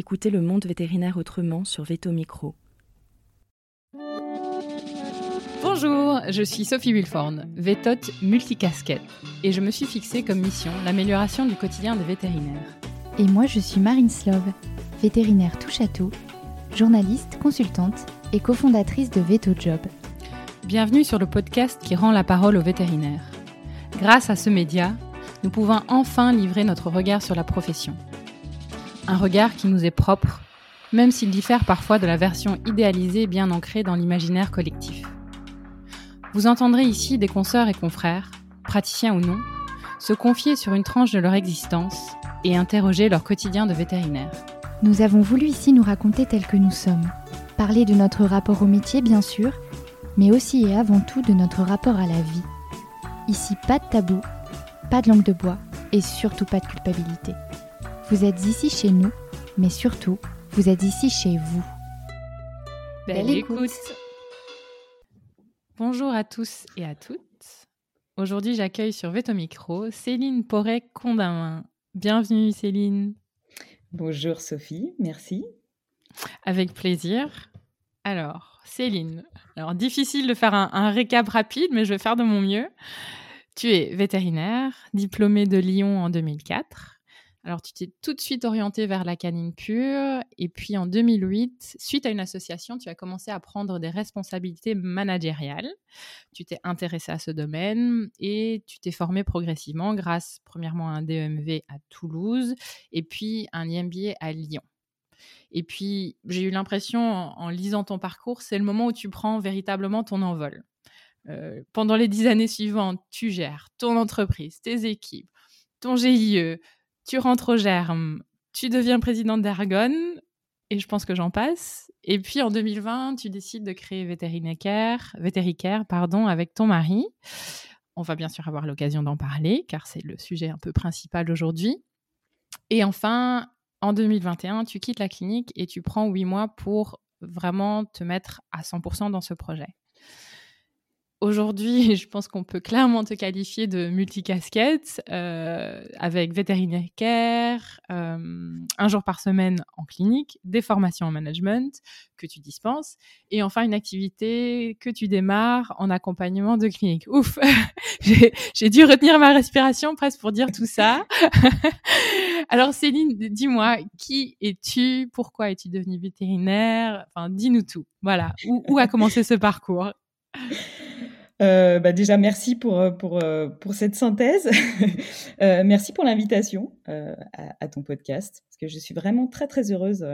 Écoutez le monde vétérinaire autrement sur Veto Micro. Bonjour, je suis Sophie Wilforn, vétote multicasquette, et je me suis fixée comme mission l'amélioration du quotidien des vétérinaires. Et moi, je suis Marine Slove, vétérinaire touche à tout, journaliste, consultante et cofondatrice de Veto Job. Bienvenue sur le podcast qui rend la parole aux vétérinaires. Grâce à ce média, nous pouvons enfin livrer notre regard sur la profession. Un regard qui nous est propre, même s'il diffère parfois de la version idéalisée bien ancrée dans l'imaginaire collectif. Vous entendrez ici des consoeurs et confrères, praticiens ou non, se confier sur une tranche de leur existence et interroger leur quotidien de vétérinaire. Nous avons voulu ici nous raconter tels que nous sommes, parler de notre rapport au métier bien sûr, mais aussi et avant tout de notre rapport à la vie. Ici, pas de tabou, pas de langue de bois et surtout pas de culpabilité. Vous êtes ici chez nous, mais surtout, vous êtes ici chez vous. Belle, écoute. Bonjour à tous et à toutes. Aujourd'hui, j'accueille sur Veto Micro Céline Porret-Condamin. Bienvenue Céline. Bonjour Sophie, merci. Avec plaisir. Alors, Céline, alors difficile de faire un, un, récap rapide, mais je vais faire de mon mieux. Tu es vétérinaire, diplômée de Lyon en 2004. Alors, tu t'es tout de suite orientée vers la canine pure. Et puis, en 2008, suite à une association, tu as commencé à prendre des responsabilités managériales. Tu t'es intéressée à ce domaine et tu t'es formée progressivement grâce, premièrement, à un DEMV à Toulouse et puis un IMBA à Lyon. Et puis, j'ai eu l'impression, en, en, lisant ton parcours, c'est le moment où tu prends véritablement ton envol. Euh, pendant les dix années suivantes, tu gères ton entreprise, tes équipes, ton GIE, tu rentres au germe, tu deviens présidente d'Argonne, et je pense que j'en passe. Et puis en 2020, tu décides de créer Vétérinaire, pardon, avec ton mari. On va bien sûr avoir l'occasion d'en parler, car c'est le sujet un peu principal aujourd'hui. Et enfin, en 2021, tu quittes la clinique et tu prends huit mois pour vraiment te mettre à 100% dans ce projet. Aujourd'hui, je pense qu'on peut clairement te qualifier de multicasquette euh, avec vétérinaire care, euh, un jour par semaine en clinique, des formations en management que tu dispenses et enfin une activité que tu démarres en accompagnement de clinique. Ouf, j'ai dû retenir ma respiration presque pour dire tout ça. Alors Céline, dis-moi, qui es-tu? Pourquoi es-tu devenue vétérinaire? Enfin, dis-nous tout. Voilà, où, où a commencé ce parcours? Euh, bah déjà, merci pour, pour, pour cette synthèse. euh, merci pour l'invitation euh, à, ton podcast, parce que je suis vraiment très, très heureuse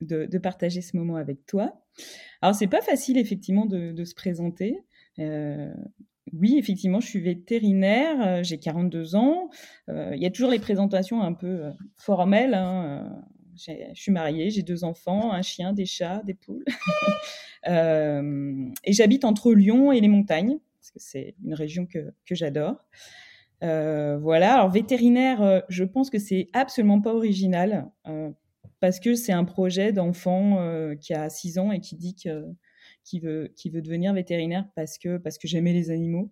de, de partager ce moment avec toi. Alors, c'est pas facile, effectivement, de, de se présenter. Euh, oui, effectivement, je suis vétérinaire, j'ai 42 ans. Il y a toujours les présentations un peu formelles. Hein, je suis mariée, j'ai deux enfants, un chien, des chats, des poules. euh, et j'habite entre Lyon et les montagnes, parce que c'est une région que, j'adore. Euh, voilà, alors vétérinaire, euh, je pense que c'est absolument pas original, parce que c'est un projet d'enfant qui a 6 ans et qui dit que, qui, veut, qui veut devenir vétérinaire parce que, parce que j'aimais les animaux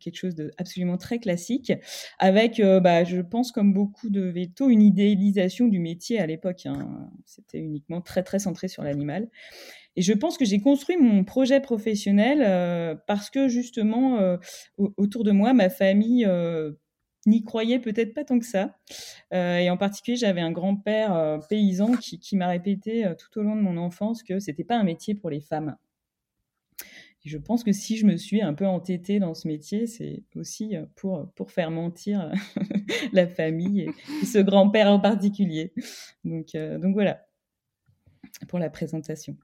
quelque chose de absolument très classique, avec, euh, bah, je pense comme beaucoup de vétos, une idéalisation du métier à l'époque. Hein. C'était uniquement très très centré sur l'animal. Et je pense que j'ai construit mon projet professionnel euh, parce que justement, euh, autour de moi, ma famille n'y croyait peut-être pas tant que ça. et en particulier, j'avais un grand-père paysan qui, qui m'a répété tout au long de mon enfance que c'était pas un métier pour les femmes. Et je pense que si je me suis un peu entêtée dans ce métier, c'est aussi pour, pour faire mentir la famille et, et ce grand-père en particulier. Donc, euh, donc voilà, pour la présentation.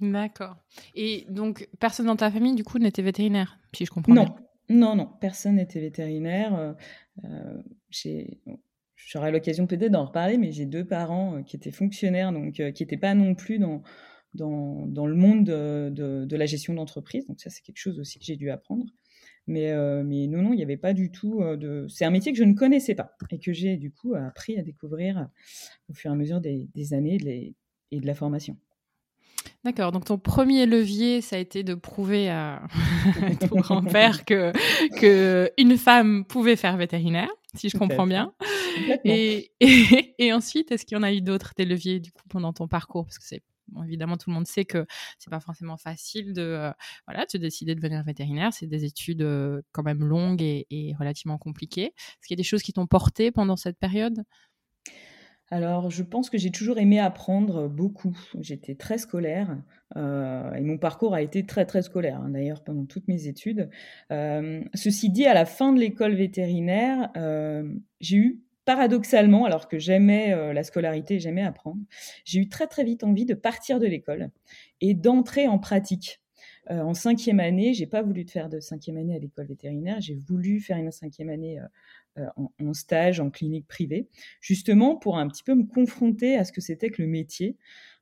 D'accord. Et donc, personne dans ta famille, du coup, n'était vétérinaire, si je comprends non. bien? Non, non, personne n'était vétérinaire. Euh, j'ai... J'aurai l'occasion peut-être d'en reparler, mais j'ai deux parents qui étaient fonctionnaires, donc euh, qui n'étaient pas non plus dans dans, dans le monde de, de, de la gestion d'entreprise. Donc ça, c'est quelque chose aussi que j'ai dû apprendre. Mais, euh, mais non, non, il n'y avait pas du tout de... C'est un métier que je ne connaissais pas et que j'ai du coup appris à découvrir au fur et à mesure des, des années de les... et de la formation. D'accord, donc ton premier levier, ça a été de prouver à ton grand-père que, que une femme pouvait faire vétérinaire. si je comprends bien. Et, et, ensuite, est-ce qu'il y en a eu d'autres, des leviers, du coup, pendant ton parcours? Parce que c'est évidemment, tout le monde sait que c'est pas forcément facile de, euh, voilà, de décider de devenir vétérinaire. C'est des études euh, quand même longues et, relativement compliquées. Est-ce qu'il y a des choses qui t'ont porté pendant cette période? Alors, je pense que j'ai toujours aimé apprendre beaucoup. J'étais très scolaire euh, et mon parcours a été très très scolaire, hein, d'ailleurs pendant toutes mes études. Ceci dit, à la fin de l'école vétérinaire, j'ai eu paradoxalement, alors que j'aimais la scolarité, j'aimais apprendre, j'ai eu très très vite envie de partir de l'école et d'entrer en pratique. en cinquième année, j'ai pas voulu faire de cinquième année à l'école vétérinaire, j'ai voulu faire une cinquième année euh, en, stage, en clinique privée, justement pour un petit peu me confronter à ce que c'était que le métier.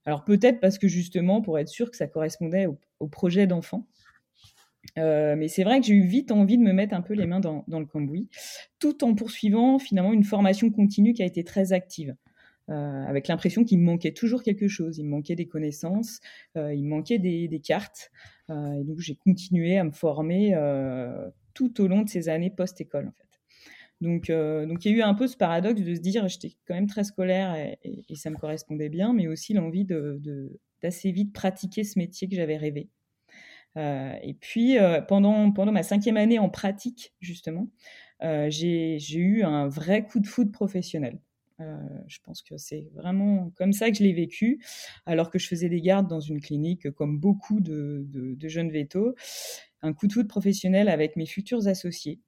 Alors peut-être parce que justement, pour être sûr que ça correspondait au, projet d'enfant. Euh, mais c'est vrai que j'ai eu vite envie de me mettre un peu les mains dans, le cambouis, tout en poursuivant finalement une formation continue qui a été très active. Euh, avec l'impression qu'il me manquait toujours quelque chose. Il me manquait des connaissances, il me manquait des, cartes. et donc j'ai continué à me former tout au long de ces années post-école. En fait. Donc, euh, il y a eu un peu ce paradoxe de se dire, j'étais quand même très scolaire et, ça me correspondait bien, mais aussi l'envie d'assez vite pratiquer ce métier que j'avais rêvé. Euh, et puis, euh, pendant, ma cinquième année en pratique, justement, j'ai, j'ai eu un vrai coup de foudre professionnel. je pense que c'est vraiment comme ça que je l'ai vécu, alors que je faisais des gardes dans une clinique comme beaucoup de, jeunes vétos. Un coup de foudre professionnel avec mes futurs associés,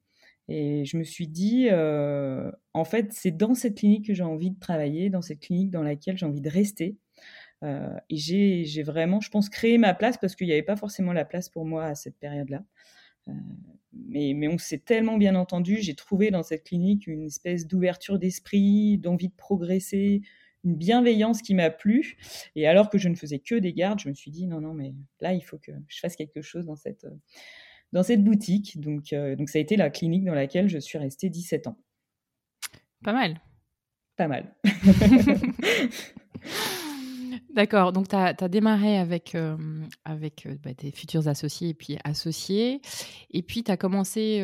et je me suis dit, euh, en fait, c'est dans cette clinique que j'ai envie de travailler, dans cette clinique dans laquelle j'ai envie de rester. Euh, et j'ai vraiment, je pense, créé ma place parce qu'il n'y avait pas forcément la place pour moi à cette période-là. Euh, mais, mais, on s'est tellement bien entendu. J'ai trouvé dans cette clinique une espèce d'ouverture d'esprit, d'envie de progresser, une bienveillance qui m'a plu. Et alors que je ne faisais que des gardes, je me suis dit, non, non, mais là, il faut que je fasse quelque chose dans cette dans cette boutique. Donc, euh, donc ça a été la clinique dans laquelle je suis restée 17 ans. Pas mal. Pas mal. D'accord, donc tu as, démarré avec, euh, avec euh, bah, tes futurs associés et puis associés, et puis tu as commencé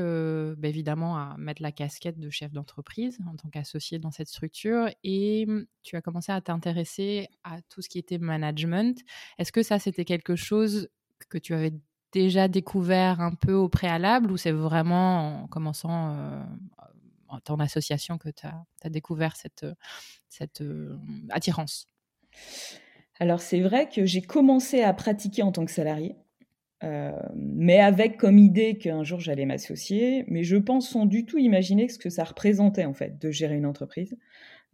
bah, évidemment à mettre la casquette de chef d'entreprise en tant qu'associé dans cette structure, et mmh, tu as commencé à t'intéresser à tout ce qui était management. Est-ce que ça, c'était quelque chose que tu avais déjà découvert un peu au préalable ou c'est vraiment en commençant euh, en ton association que tu as, découvert cette, cette euh, attirance? Alors c'est vrai que j'ai commencé à pratiquer en tant que salarié. Euh, mais avec comme idée qu'un jour j'allais m'associer, mais je pense sans du tout imaginer ce que ça représentait en fait de gérer une entreprise.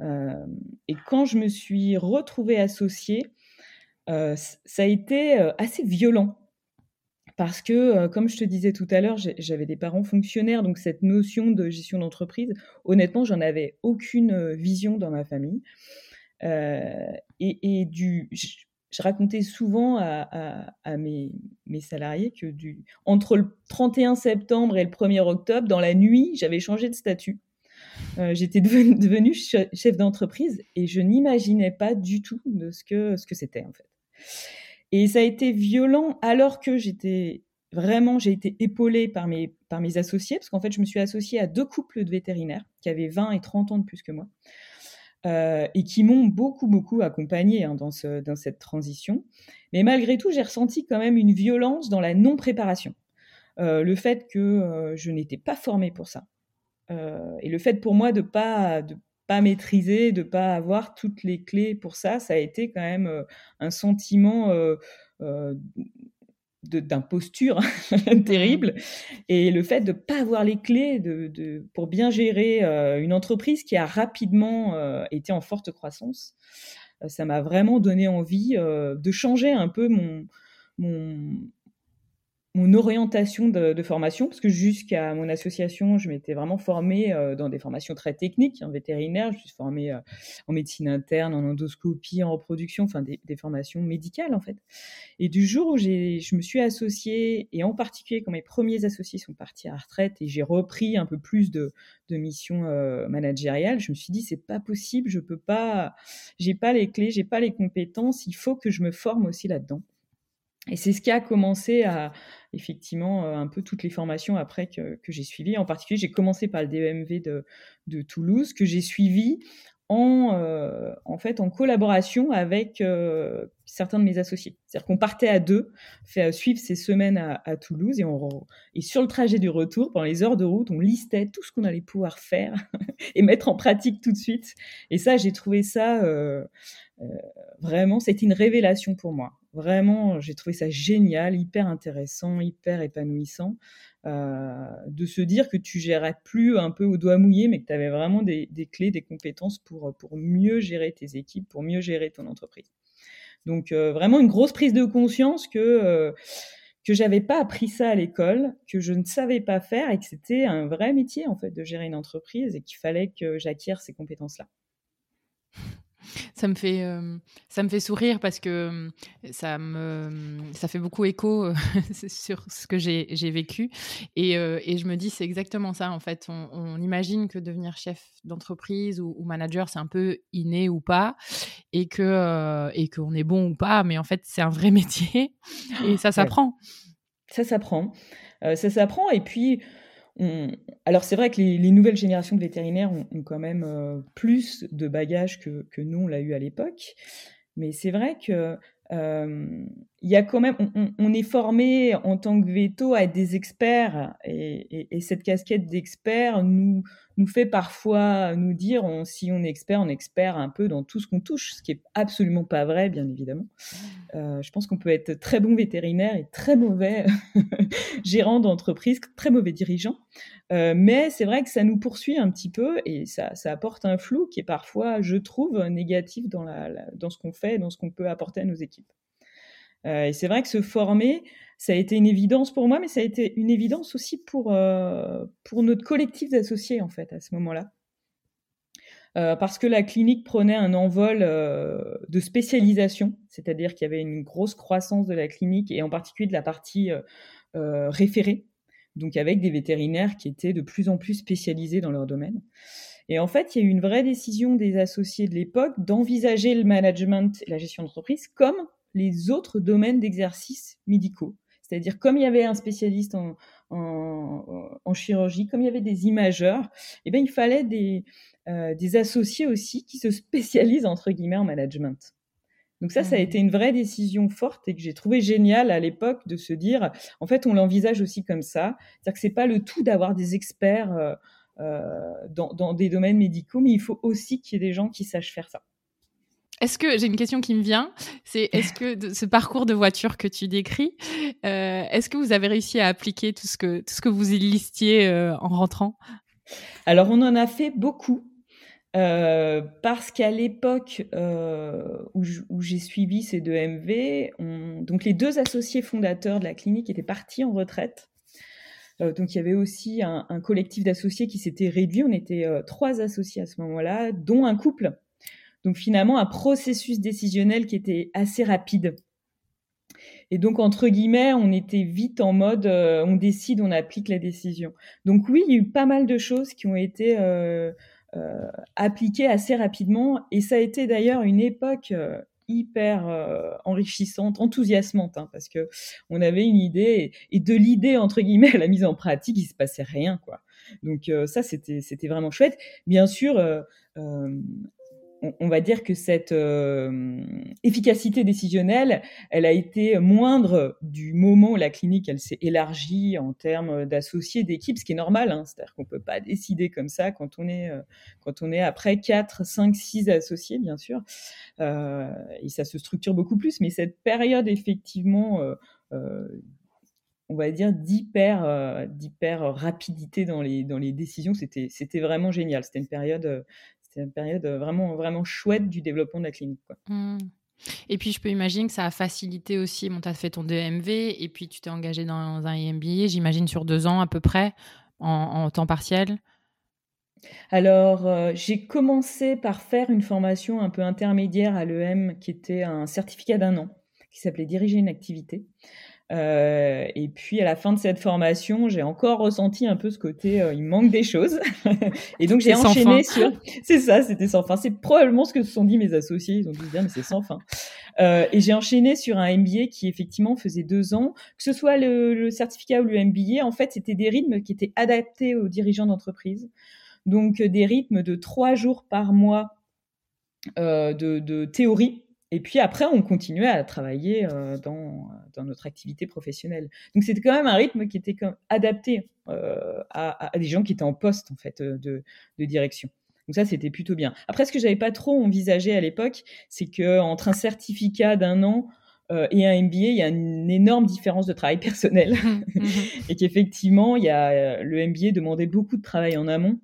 et quand je me suis retrouvée associée, ça a été assez violent parce que, euh, comme je te disais tout à l'heure, j'avais des parents fonctionnaires, donc cette notion de gestion d'entreprise, honnêtement, j'en avais aucune euh, vision dans ma famille. Euh, et, du, je, racontais souvent à, mes, salariés que du, entre le 31 septembre et le 1er octobre, dans la nuit, j'avais changé de statut. J'étais devenue, chef d'entreprise et je n'imaginais pas du tout de ce que ce que c'était en fait. Et ça a été violent alors que j'étais vraiment, j'ai été épaulée par mes, par mes associés, parce qu'en fait, je me suis associée à deux couples de vétérinaires qui avaient 20 et 30 ans de plus que moi, euh, et qui m'ont beaucoup, beaucoup accompagnée hein, dans, ce, dans cette transition. Mais malgré tout, j'ai ressenti quand même une violence dans la non-préparation. Euh, le fait que euh, je n'étais pas formée pour ça. et le fait pour moi de pas de pas maîtriser, de pas avoir toutes les clés pour ça, ça a été quand même un sentiment d'imposture terrible. Et le fait de ne pas avoir les clés de, pour bien gérer une entreprise qui a rapidement été en forte croissance, ça m'a vraiment donné envie de changer un peu mon, mon, mon orientation de, formation, parce que jusqu'à mon association, je m'étais vraiment formée euh, dans des formations très techniques, en vétérinaire, je suis formée euh, en médecine interne, en endoscopie, en reproduction, enfin des, formations médicales en fait. Et du jour où je me suis associée, et en particulier quand mes premiers associés sont partis à la retraite et j'ai repris un peu plus de, missions euh, managériales, je me suis dit c'est pas possible, je peux pas, j'ai pas les clés, j'ai pas les compétences, il faut que je me forme aussi là-dedans. Et c'est ce qui a commencé à, effectivement, un peu toutes les formations après que, j'ai suivies. En particulier, j'ai commencé par le DEMV de, de Toulouse, que j'ai suivi en, euh, en fait en collaboration avec euh, certains de mes associés. C'est-à-dire qu'on partait à deux, fait suivre ces semaines à, Toulouse et, on, et sur le trajet du retour, pendant les heures de route, on listait tout ce qu'on allait pouvoir faire et mettre en pratique tout de suite. Et ça, j'ai trouvé ça euh, vraiment, c'était une révélation pour moi. Vraiment, j'ai trouvé ça génial, hyper intéressant, hyper épanouissant. Euh, de se dire que tu gérais plus un peu au doigt mouillé, mais que tu avais vraiment des, clés, des compétences pour, pour mieux gérer tes équipes, pour mieux gérer ton entreprise. Donc euh, vraiment une grosse prise de conscience que euh, que j'avais pas appris ça à l'école, que je ne savais pas faire et que c'était un vrai métier en fait de gérer une entreprise et qu'il fallait que j'acquière ces compétences-là ça me fait euh, ça me fait sourire parce que euh, ça me ça fait beaucoup écho euh, sur ce que j'ai vécu. Et, et, je me dis c'est exactement ça en fait. On, imagine que devenir chef d'entreprise ou, manager c'est un peu inné ou pas et que et qu'on est bon ou pas mais en fait c'est un vrai métier et ça s'apprend. Ça s'apprend. Ça s'apprend et puis alors c'est vrai que les, nouvelles générations de vétérinaires ont, quand même euh, plus de bagages que, nous on l'a eu à l'époque, mais c'est vrai que euh, il y a quand même, on, est formé en tant que veto à être des experts et, cette casquette d'expert nous fait parfois nous dire si on est expert, on est expert un peu dans tout ce qu'on touche, ce qui est absolument pas vrai, bien évidemment. Euh, je pense qu'on peut être très bon vétérinaire et très mauvais gérant d'entreprise, très mauvais dirigeant. Euh, mais c'est vrai que ça nous poursuit un petit peu et ça, apporte un flou qui est parfois, je trouve, négatif dans ce qu'on fait, dans ce qu'on peut apporter à nos équipes. Euh, et c'est vrai que se former, ça a été une évidence pour moi, mais ça a été une évidence aussi pour, euh, pour notre collectif d'associés, en fait, à ce moment-là. Euh, parce que la clinique prenait un envol de spécialisation, c'est-à-dire qu'il y avait une grosse croissance de la clinique et en particulier de la partie référée, donc avec des vétérinaires qui étaient de plus en plus spécialisés dans leur domaine. Et en fait, il y a eu une vraie décision des associés de l'époque d'envisager le management et la gestion d'entreprise comme les autres domaines d'exercice médicaux. C'est-à-dire, comme il y avait un spécialiste en, chirurgie, comme il y avait des imageurs, eh bien, il fallait des, euh, des associés aussi qui se spécialisent, entre guillemets, en management. Donc ça, ça a mmh. été une vraie décision forte et que j'ai trouvé génial à l'époque de se dire, en fait, on l'envisage aussi comme ça. C'est-à-dire que c'est pas le tout d'avoir des experts euh, euh, dans, dans, des domaines médicaux, mais il faut aussi qu'il y ait des gens qui sachent faire ça. Est-ce que j'ai une question qui me vient, c'est est-ce que ce parcours de voiture que tu décris, euh, est-ce que vous avez réussi à appliquer tout ce que tout ce que vous listiez euh, en rentrant? Alors on en a fait beaucoup. Euh, parce qu'à l'époque où, j'ai suivi ces deux MV, donc les deux associés fondateurs de la clinique étaient partis en retraite. donc il y avait aussi un, un collectif d'associés qui s'était réduit. On était trois associés à ce moment-là, dont un couple donc finalement, un processus décisionnel qui était assez rapide. Et donc, entre guillemets, on était vite en mode, euh, on décide, on applique la décision. Donc oui, il y a eu pas mal de choses qui ont été euh, euh, appliquées assez rapidement. Et ça a été d'ailleurs une époque hyper enrichissante, enthousiasmante, hein, parce que on avait une idée et, de l'idée entre guillemets à la mise en pratique, il se passait rien, quoi. Donc ça, c'était c'était vraiment chouette. Bien sûr, on, va dire que cette euh, efficacité décisionnelle, elle a été moindre du moment où la clinique elle s'est élargie en termes d'associés, d'équipes, ce qui est normal. Hein. C'est-à-dire qu'on peut pas décider comme ça quand on est euh, quand on est après 4, 5, 6 associés, bien sûr. Euh, et ça se structure beaucoup plus. Mais cette période effectivement on va dire d'hyper d'hyper rapidité dans les dans les décisions c'était c'était vraiment génial c'était une période c'est une période vraiment, vraiment chouette du développement de la clinique. Mmh. Et puis, je peux imaginer que ça a facilité aussi. Bon, tu as fait ton DMV et puis tu t'es engagé dans un MBA, j'imagine, sur deux ans à peu près, en, temps partiel. Alors, euh, j'ai commencé par faire une formation un peu intermédiaire à l'EM qui était un certificat d'un an, qui s'appelait Diriger une activité. Euh, et puis à la fin de cette formation, j'ai encore ressenti un peu ce côté, euh, il manque des choses. et donc j'ai enchaîné sur. C'est ça, c'était sans fin. C'est probablement ce que se sont dit mes associés. Ils ont dû se dire, mais c'est sans fin. et j'ai enchaîné sur un MBA qui effectivement faisait deux ans. Que ce soit le, certificat ou le MBA, en fait, c'était des rythmes qui étaient adaptés aux dirigeants d'entreprise. Donc des rythmes de trois jours par mois de, de, théorie et puis après, on continuait à travailler euh, dans, dans, notre activité professionnelle. Donc c'était quand même un rythme qui était adapté euh, à, à, des gens qui étaient en poste en fait euh, de, de direction. Donc ça, c'était plutôt bien. Après, ce que j'avais pas trop envisagé à l'époque, c'est que entre un certificat d'un an euh, et un MBA, il y a une énorme différence de travail personnel. Mmh. et qu'effectivement, il y a, le MBA demandait beaucoup de travail en amont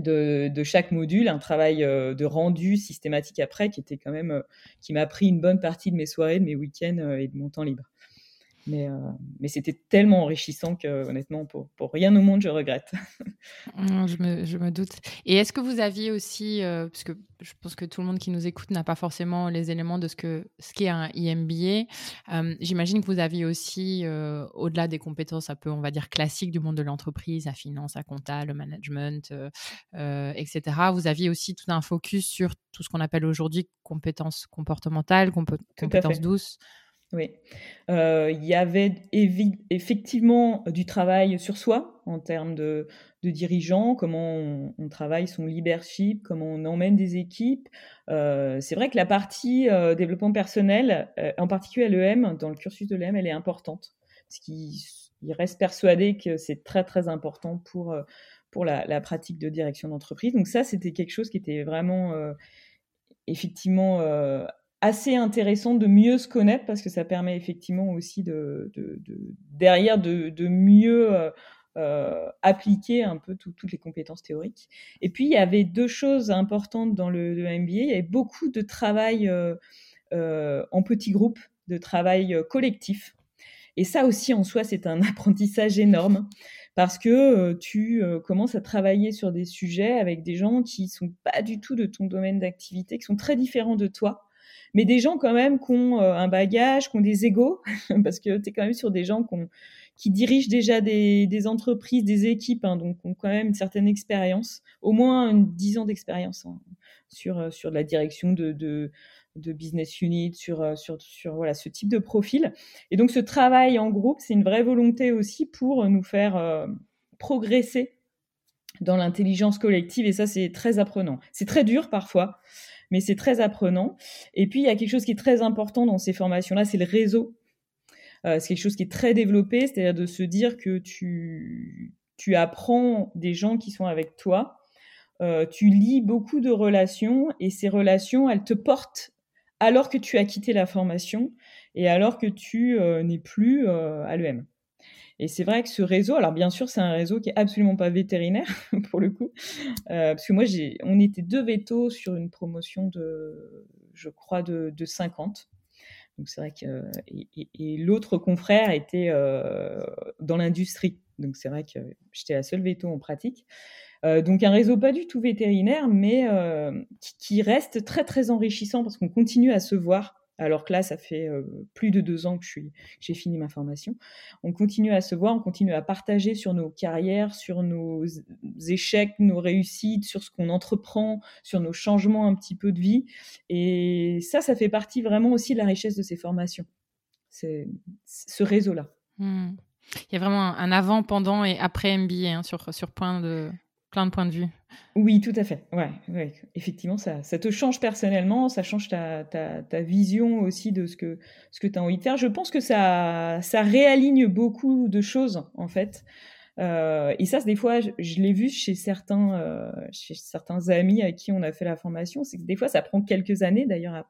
de, chaque module, un travail euh, de rendu systématique après qui était quand même, euh, qui m'a pris une bonne partie de mes soirées, de mes week-ends euh, et de mon temps libre. Mais, mais c'était tellement enrichissant que, honnêtement, pour, pour, rien au monde, je regrette. je, me, je, me, doute. Et est-ce que vous aviez aussi, parce que je pense que tout le monde qui nous écoute n'a pas forcément les éléments de ce qu'est ce qu'est un IMBA, j'imagine que vous aviez aussi, au-delà des compétences un peu, on va dire, classiques du monde de l'entreprise, la finance, la compta, le management, etc., vous aviez aussi tout un focus sur tout ce qu'on appelle aujourd'hui compétences comportementales, compétences douces. Oui, euh, il y avait effectivement du travail sur soi en termes de, de dirigeants, comment on, travaille son leadership, comment on emmène des équipes. Euh, c'est vrai que la partie euh, développement personnel, en particulier à l'EM, dans le cursus de l'EM, elle est importante. Parce qu'il reste persuadé que c'est très très important pour, pour la, la pratique de direction d'entreprise. Donc ça, c'était quelque chose qui était vraiment effectivement assez intéressant de mieux se connaître parce que ça permet effectivement aussi de, derrière de, mieux euh, euh, appliquer un peu toutes les compétences théoriques. Et puis il y avait deux choses importantes dans le, MBA. Il y avait beaucoup de travail euh, en petits groupes, de travail collectif. Et ça aussi en soi c'est un apprentissage énorme parce que tu commences à travailler sur des sujets avec des gens qui sont pas du tout de ton domaine d'activité, qui sont très différents de toi mais des gens quand même qui ont euh, un bagage, qui ont des égaux, parce que tu es quand même sur des gens qui, dirigent déjà des, entreprises, des équipes, hein, donc ont quand même une certaine expérience, au moins une, 10 ans d'expérience hein, sur, euh, sur la direction de, de, business unit, sur, euh, sur, sur voilà, ce type de profil. Et donc ce travail en groupe, c'est une vraie volonté aussi pour nous faire progresser dans l'intelligence collective, et ça c'est très apprenant. C'est très dur parfois mais c'est très apprenant. Et puis, il y a quelque chose qui est très important dans ces formations-là, c'est le réseau. Euh, c'est quelque chose qui est très développé, c'est-à-dire de se dire que tu, apprends des gens qui sont avec toi, euh, tu lis beaucoup de relations et ces relations, elles te portent alors que tu as quitté la formation et alors que tu euh, n'es plus à l'EM. Et c'est vrai que ce réseau, alors bien sûr, c'est un réseau qui est absolument pas vétérinaire pour le coup, euh, parce que moi, j'ai, on était deux vétos sur une promotion de, je crois, de, de 50. Donc c'est vrai que et, l'autre confrère était euh, dans l'industrie. Donc c'est vrai que j'étais la seule veto en pratique. Euh, donc un réseau pas du tout vétérinaire, mais qui, qui, reste très très enrichissant parce qu'on continue à se voir alors que là, ça fait plus de deux ans que j'ai fini ma formation. On continue à se voir, on continue à partager sur nos carrières, sur nos échecs, nos réussites, sur ce qu'on entreprend, sur nos changements un petit peu de vie. Et ça, ça fait partie vraiment aussi de la richesse de ces formations. C'est ce réseau-là. Mmh. Il y a vraiment un avant, pendant et après MBA hein, sur, sur plein de, de points de vue. Oui, tout à fait. Ouais, ouais. effectivement, ça, ça te change personnellement, ça change ta, ta, ta vision aussi de ce que, ce que tu as envie de faire. Je pense que ça, ça réaligne beaucoup de choses, en fait. Euh, et ça, des fois, je, l'ai vu chez certains, euh, chez certains amis à qui on a fait la formation, c'est que des fois, ça prend quelques années d'ailleurs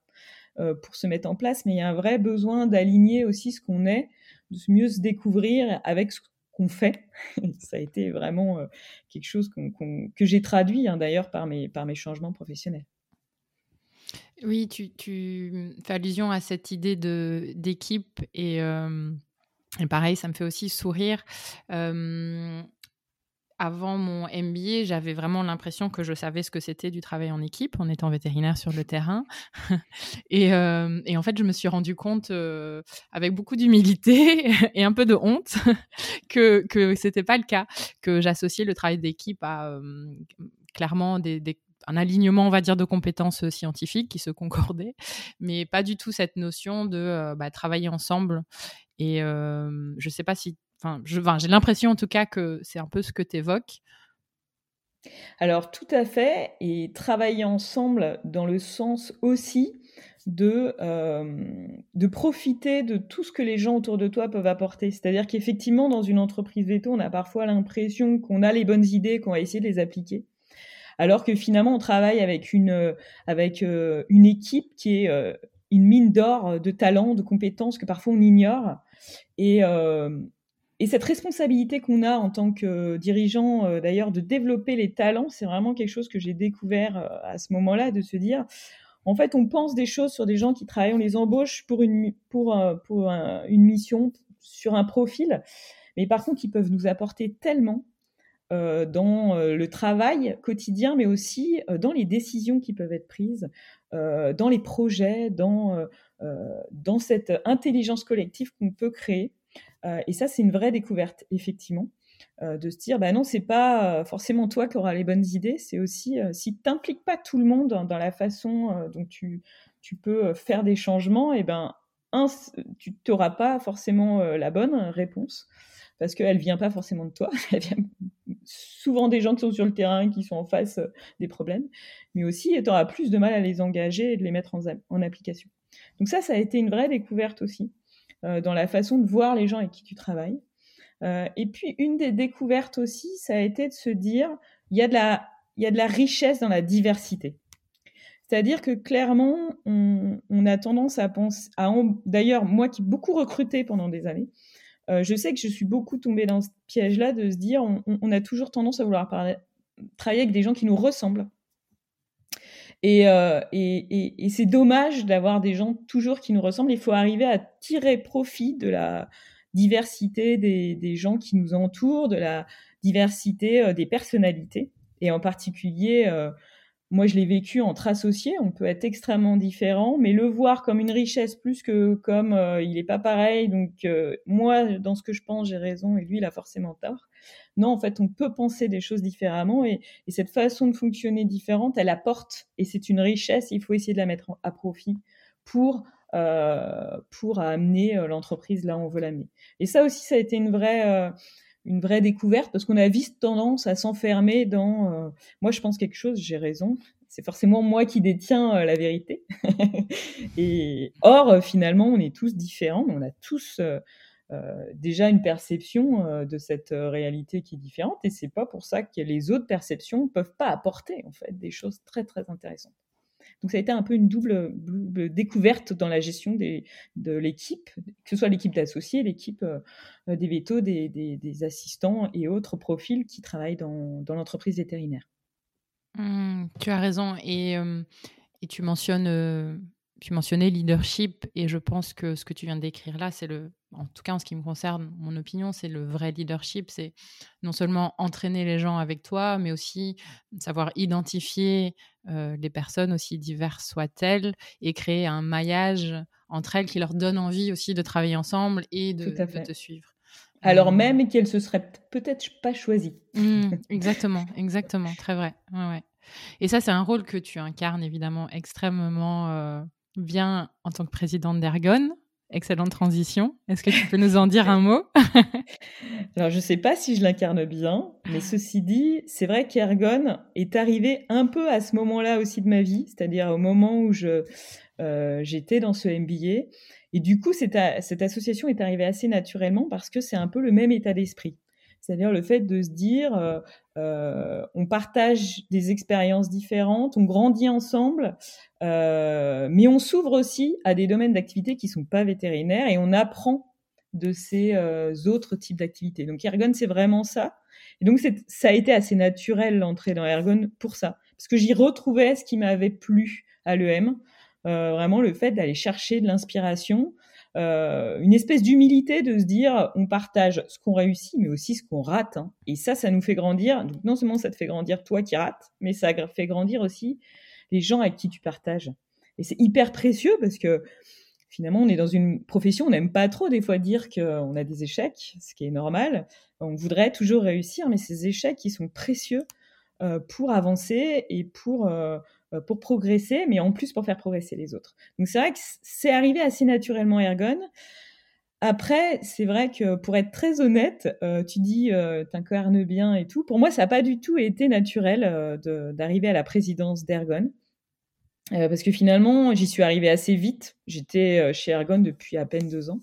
euh, pour se mettre en place, mais il y a un vrai besoin d'aligner aussi ce qu'on est, de mieux se découvrir avec ce qu'on fait. ça a été vraiment euh, quelque chose que j'ai traduit hein, d'ailleurs par mes, par mes changements professionnels. Oui, tu, fais allusion à cette idée d'équipe et, euh, et, pareil, ça me fait aussi sourire. Euh, avant mon MBA, j'avais vraiment l'impression que je savais ce que c'était du travail en équipe en étant vétérinaire sur le terrain. et, euh, et, en fait, je me suis rendu compte euh, avec beaucoup d'humilité et un peu de honte que que c'était pas le cas, que j'associais le travail d'équipe à euh, clairement un alignement, on va dire, de compétences scientifiques qui se concordaient, mais pas du tout cette notion de bah, travailler ensemble. Et je sais pas si, enfin, j'ai l'impression en tout cas que c'est un peu ce que tu évoques. Alors tout à fait, et travailler ensemble dans le sens aussi de, de profiter de tout ce que les gens autour de toi peuvent apporter. C'est-à-dire qu'effectivement, dans une entreprise veto, on a parfois l'impression qu'on a les bonnes idées, qu'on va essayer de les appliquer. Alors que finalement, on travaille avec une, avec, une équipe qui est une mine d'or de talents, de compétences que parfois on ignore. Et, et cette responsabilité qu'on a en tant que dirigeant, euh, d'ailleurs, de développer les talents, c'est vraiment quelque chose que j'ai découvert euh, à ce moment-là, de se dire, en fait, on pense des choses sur des gens qui travaillent, on les embauche pour une, euh, mission, sur un profil, mais par contre, ils peuvent nous apporter tellement dans le travail quotidien, mais aussi dans les décisions qui peuvent être prises, dans les projets, dans cette intelligence collective qu'on peut créer. Euh, et ça, c'est une vraie découverte, effectivement, euh, de se dire, bah non, c'est pas euh, forcément toi qui auras les bonnes idées, c'est aussi si tu n'impliques pas tout le monde dans la façon dont tu, peux faire des changements, et eh ben tu n'auras pas forcément la bonne réponse parce qu'elle vient pas forcément de toi, elle vient souvent des gens qui sont sur le terrain, qui sont en face des problèmes, mais aussi tu auras plus de mal à les engager et de les mettre en application. Donc ça, ça a été une vraie découverte aussi. Euh, dans la façon de voir les gens avec qui tu travailles. Euh, et puis, une des découvertes aussi, ça a été de se dire, il y a de la, richesse dans la diversité. C'est-à-dire que clairement, on, a tendance à penser, à d'ailleurs, moi qui beaucoup recruté pendant des années, euh, je sais que je suis beaucoup tombée dans ce piège-là de se dire, on, a toujours tendance à vouloir travailler avec des gens qui nous ressemblent. Euh, et, c'est dommage d'avoir des gens toujours qui nous ressemblent. Il faut arriver à tirer profit de la diversité des, gens qui nous entourent, de la diversité euh, des personnalités. Et en particulier, euh, moi, je l'ai vécu entre associés. On peut être extrêmement différent, mais le voir comme une richesse plus que comme il n'est pas pareil. Donc, moi, dans ce que je pense, j'ai raison et lui, il a forcément tort. Non, en fait, on peut penser des choses différemment et, cette façon de fonctionner différente, elle apporte et c'est une richesse. Il faut essayer de la mettre à profit pour euh, pour amener euh, l'entreprise là où on veut l'amener. Et ça aussi, ça a été une vraie euh, une vraie découverte parce qu'on a vite tendance à s'enfermer dans moi je pense quelque chose, j'ai raison. C'est forcément moi qui détiens la vérité. et or finalement, on est tous différents, on a tous euh, déjà une perception euh, de cette euh, réalité qui est différente et c'est pas pour ça que les autres perceptions peuvent pas apporter en fait des choses très très intéressantes. Donc ça a été un peu une double, découverte dans la gestion de l'équipe, que ce soit l'équipe d'associés, l'équipe des vétos, des, assistants et autres profils qui travaillent dans, l'entreprise vétérinaire. Mmh, tu as raison et, et tu mentionnes tu mentionnais leadership et je pense que ce que tu viens de décrire là, c'est le, en tout cas en ce qui me concerne, mon opinion, c'est le vrai leadership. C'est non seulement entraîner les gens avec toi, mais aussi savoir identifier euh, les personnes aussi diverses soient-elles et créer un maillage entre elles qui leur donne envie aussi de travailler ensemble et de, te suivre. Alors euh, même qu'elles se seraient peut-être pas choisies. Mmh, exactement, exactement, très vrai. Ouais, Et ça, c'est un rôle que tu incarnes évidemment extrêmement euh, bien en tant que présidente d'Ergon. Excellente transition. Est-ce que tu peux nous en dire un mot? Alors, je ne sais pas si je l'incarne bien, mais ceci dit, c'est vrai qu'Ergon est arrivé un peu à ce moment-là aussi de ma vie, c'est-à-dire au moment où je, euh, j'étais dans ce MBA. Et du coup, cette, cette association est arrivée assez naturellement parce que c'est un peu le même état d'esprit. C'est-à-dire le fait de se dire, euh, euh, on partage des expériences différentes, on grandit ensemble, euh, mais on s'ouvre aussi à des domaines d'activité qui sont pas vétérinaires et on apprend de ces autres types d'activités. Donc Ergon, c'est vraiment ça. Et donc ça a été assez naturel l'entrée dans Ergon pour ça, parce que j'y retrouvais ce qui m'avait plu à l'EM, vraiment le fait d'aller chercher de l'inspiration, euh, une espèce d'humilité de se dire on partage ce qu'on réussit, mais aussi ce qu'on rate. Hein. Et ça, ça nous fait grandir. Donc non seulement ça te fait grandir toi qui rates, mais ça fait grandir aussi les gens avec qui tu partages. Et c'est hyper précieux parce que finalement, on est dans une profession, on n'aime pas trop des fois dire qu'on a des échecs, ce qui est normal. On voudrait toujours réussir, mais ces échecs, ils sont précieux pour avancer et pour, pour progresser, mais en plus pour faire progresser les autres. Donc c'est vrai que c'est arrivé assez naturellement Ergon. Après, c'est vrai que pour être très honnête, euh, tu dis euh, t'incarnes bien et tout. Pour moi, ça n'a pas du tout été naturel euh, d'arriver à la présidence d'Ergon. Euh, parce que finalement, j'y suis arrivée assez vite. J'étais chez Ergon depuis à peine deux ans.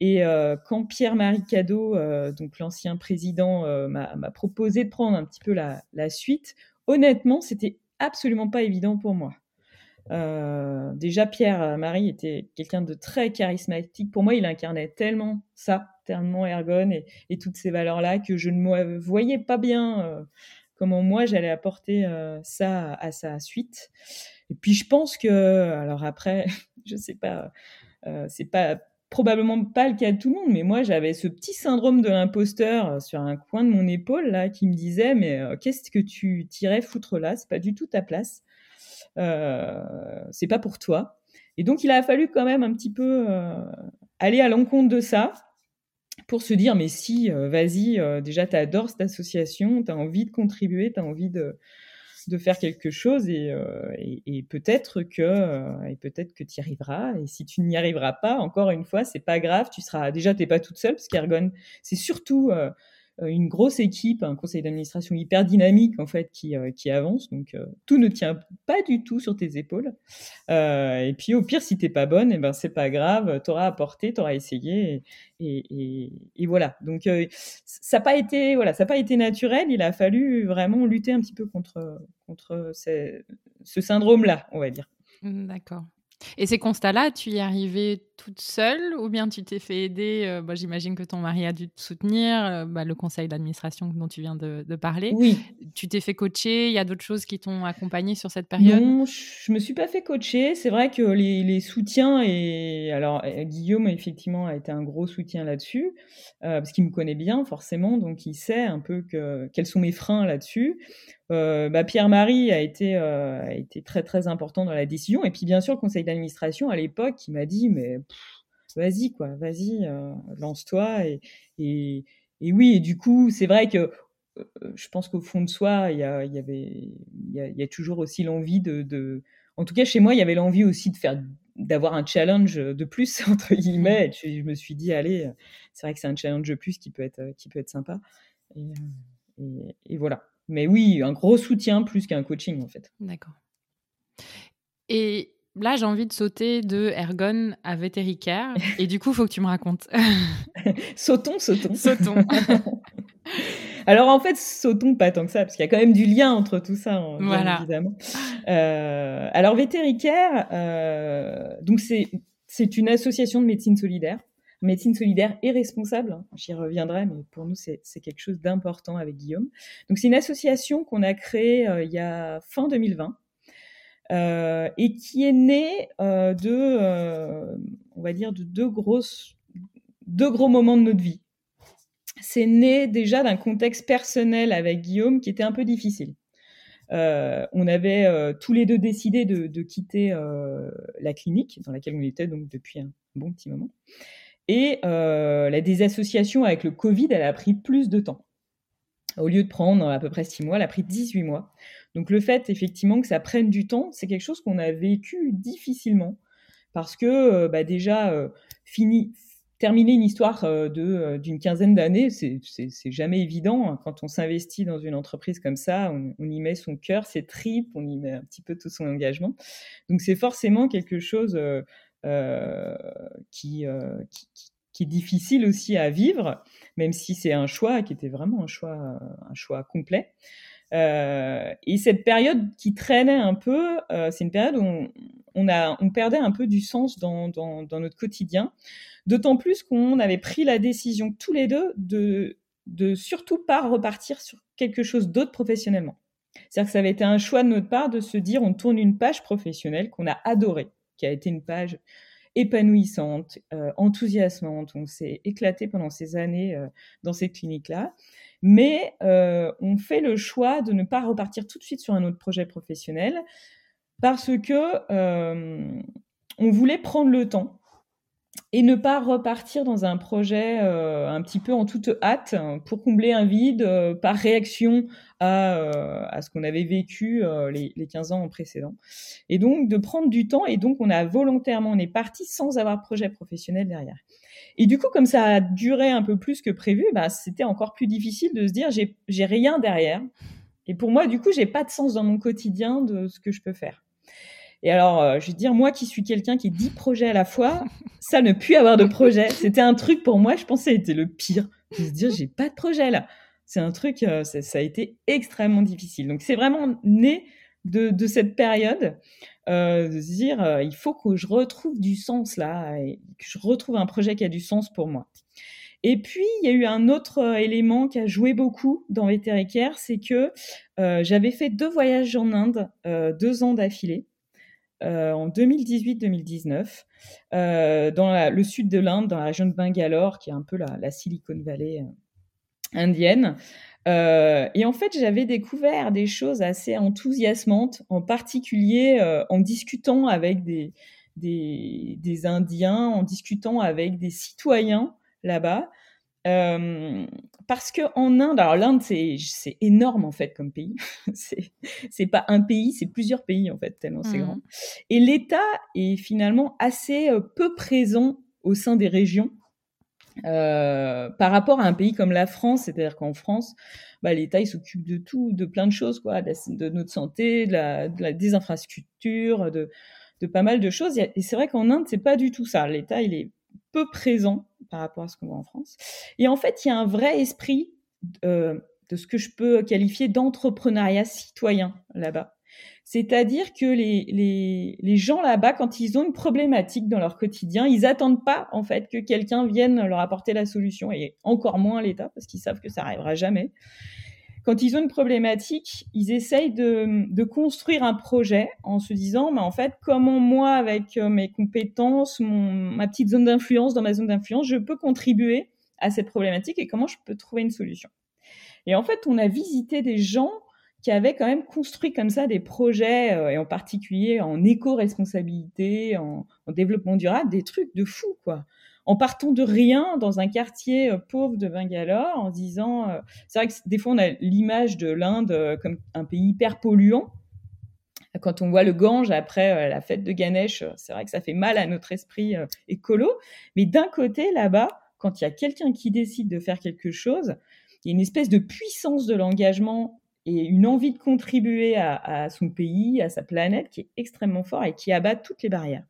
Et quand Pierre-Marie Cadeau, donc l'ancien président, m'a proposé de prendre un petit peu la suite, honnêtement, c'était absolument pas évident pour moi. Euh, déjà, Pierre-Marie était quelqu'un de très charismatique. Pour moi, il incarnait tellement ça, tellement Ergon et, toutes ces valeurs-là que je ne me voyais pas bien euh, comment moi j'allais apporter euh, ça à, sa suite. Et puis, je pense que, alors après, je sais pas, c'est pas probablement pas le cas de tout le monde, mais moi j'avais ce petit syndrome de l'imposteur sur un coin de mon épaule là qui me disait mais qu'est-ce que tu t'irais foutre là? C'est pas du tout ta place. Euh, c'est pas pour toi. Et donc, il a fallu quand même un petit peu euh, aller à l'encontre de ça pour se dire, mais si, euh, vas-y, déjà, tu adores cette association, tu as envie de contribuer, tu as envie de, de faire quelque chose et, et, peut-être que et peut-être que tu y arriveras. Et si tu n'y arriveras pas encore une fois c'est pas grave tu seras déjà t'es pas toute seule parce qu'Ergon c'est surtout euh, une grosse équipe, un conseil d'administration hyper dynamique en fait qui, euh, qui avance. Donc euh, tout ne tient pas du tout sur tes épaules. et puis au pire, si t'es pas bonne, et eh ben c'est pas grave, t'auras apporté, t'auras essayé et, et, voilà. Donc ça n'a pas été voilà, ça pas été naturel. Il a fallu vraiment lutter un petit peu contre contre ce syndrome-là, on va dire. Mmh, d'accord. Et ces constats-là, tu y es arrivée toute seule ou bien tu t'es fait aider euh, bah, J'imagine que ton mari a dû te soutenir, euh, bah, le conseil d'administration dont tu viens de, parler. Oui. Tu t'es fait coacher, il y a d'autres choses qui t'ont accompagné sur cette période? Non, je me suis pas fait coacher. C'est vrai que les, soutiens, et alors euh, Guillaume effectivement a été un gros soutien là-dessus, parce qu'il me connaît bien forcément, donc il sait un peu que, quels sont mes freins là-dessus. Bah, Pierre-Marie a été, a été très très important dans la décision. Et puis bien sûr, le conseil d'administration à l'époque qui m'a dit mais vas-y quoi, vas-y, euh, lance-toi. Et, et, oui, et du coup, c'est vrai que je pense qu'au fond de soi, il y, a, y avait, il y a, toujours aussi l'envie de, en tout cas chez moi, il y avait l'envie aussi de faire d'avoir un challenge de plus entre guillemets. Et je, me suis dit allez, c'est vrai que c'est un challenge de plus qui peut être qui peut être sympa. Et, et, et voilà. Mais oui, un gros soutien plus qu'un coaching en fait. D'accord. Et là, j'ai envie de sauter de Ergon à Vétéricaire. et du coup, il faut que tu me racontes. sautons, sautons. Sautons. Alors en fait, sautons pas tant que ça, parce qu'il y a quand même du lien entre tout ça, hein, voilà. évidemment. Euh, alors Vétéricaire, euh, donc c'est c'est une association de médecine solidaire médecine solidaire et responsable. Hein. J'y reviendrai, mais pour nous, c'est quelque chose d'important avec Guillaume. Donc, c'est une association qu'on a créée euh, il y a fin 2020 euh, et qui est née euh, de, on va dire, de deux grosses, deux gros moments de notre vie. C'est né déjà d'un contexte personnel avec Guillaume qui était un peu difficile. on avait tous les deux décidé de, quitter la clinique dans laquelle on était donc depuis un bon petit moment. Et euh, la désassociation avec le Covid, elle a pris plus de temps. Au lieu de prendre à peu près six mois, elle a pris 18 mois. Donc le fait effectivement que ça prenne du temps, c'est quelque chose qu'on a vécu difficilement parce que euh, bah, déjà euh, fini, terminer une histoire de d'une quinzaine d'années, c'est jamais évident hein. quand on s'investit dans une entreprise comme ça, on, y met son cœur, ses tripes, on y met un petit peu tout son engagement. Donc c'est forcément quelque chose euh, euh, qui, est difficile aussi à vivre, même si c'est un choix qui était vraiment un choix, un choix complet. Euh, et cette période qui traînait un peu, euh, c'est une période où on, perdait un peu du sens dans notre quotidien, d'autant plus qu'on avait pris la décision tous les deux de, de surtout pas repartir sur quelque chose d'autre professionnellement. C'est-à-dire que ça avait été un choix de notre part de se dire on tourne une page professionnelle qu'on a adorée, qui a été une page épanouissante, euh, enthousiasmante. On s'est éclaté pendant ces années euh, dans cette clinique-là. Mais euh, on fait le choix de ne pas repartir tout de suite sur un autre projet professionnel parce que on voulait prendre le temps et ne pas repartir dans un projet euh, un petit peu en toute hâte pour combler un vide euh, par réaction à, euh, à ce qu'on avait vécu les, les, 15 ans précédents. Et donc de prendre du temps et donc on a volontairement, on est parti sans avoir projet professionnel derrière. Et du coup, comme ça a duré un peu plus que prévu, bah, c'était encore plus difficile de se dire j'ai rien derrière. Et pour moi, du coup, j'ai pas de sens dans mon quotidien de ce que je peux faire. Et alors, euh, je vais dire, moi qui suis quelqu'un qui dit projets à la fois, ça ne plus avoir de projet, c'était un truc pour moi, je pensais, était le pire. De se dire, j'ai pas de projet là. C'est un truc, euh, ça, a été extrêmement difficile. Donc, c'est vraiment né de, de cette période, euh, de se dire, il faut que je retrouve du sens là, et que je retrouve un projet qui a du sens pour moi. Et puis, il y a eu un autre élément qui a joué beaucoup dans Vétéricaire, c'est que j'avais fait deux voyages en Inde, deux ans d'affilée. Euh, en 2018-2019 euh, dans le sud de l'Inde, dans la région de Bangalore, qui est un peu la, Silicon Valley euh, indienne. et en fait, j'avais découvert des choses assez enthousiasmantes, en particulier en discutant avec des, Indiens, en discutant avec des citoyens là-bas, euh, parce que en Inde, alors l'Inde c'est énorme en fait comme pays. c'est pas un pays, c'est plusieurs pays en fait tellement c'est mmh. grand. Et l'État est finalement assez euh, peu présent au sein des régions. Euh, par rapport à un pays comme la France, c'est-à-dire qu'en France, bah, l'État il s'occupe de tout, de plein de choses, quoi, de, notre santé, de la, de la des infrastructures, de, de pas mal de choses. Et c'est vrai qu'en Inde, c'est pas du tout ça. L'État, il est peu présent par rapport à ce qu'on voit en France. Et en fait, il y a un vrai esprit euh, de ce que je peux qualifier d'entrepreneuriat citoyen là-bas. C'est-à-dire que les, les, les gens là-bas, quand ils ont une problématique dans leur quotidien, ils attendent pas en fait que quelqu'un vienne leur apporter la solution, et encore moins l'État, parce qu'ils savent que ça arrivera jamais quand ils ont une problématique, ils essayent de, construire un projet en se disant, mais en fait, comment moi, avec euh, mes compétences, mon, ma petite zone d'influence dans ma zone d'influence, je peux contribuer à cette problématique et comment je peux trouver une solution. Et en fait, on a visité des gens qui avaient quand même construit comme ça des projets, euh, et en particulier en éco-responsabilité, en, en, développement durable, des trucs de fou, quoi en partant de rien dans un quartier euh, pauvre de Bangalore, en disant, euh, c'est vrai que des fois on a l'image de l'Inde euh, comme un pays hyper polluant. Quand on voit le Gange après la fête de Ganesh, c'est vrai que ça fait mal à notre esprit écolo. Mais d'un côté, là-bas, quand il y a quelqu'un qui décide de faire quelque chose, il y a une espèce de puissance de l'engagement et une envie de contribuer à, à, son pays, à sa planète qui est extrêmement fort et qui abat toutes les barrières.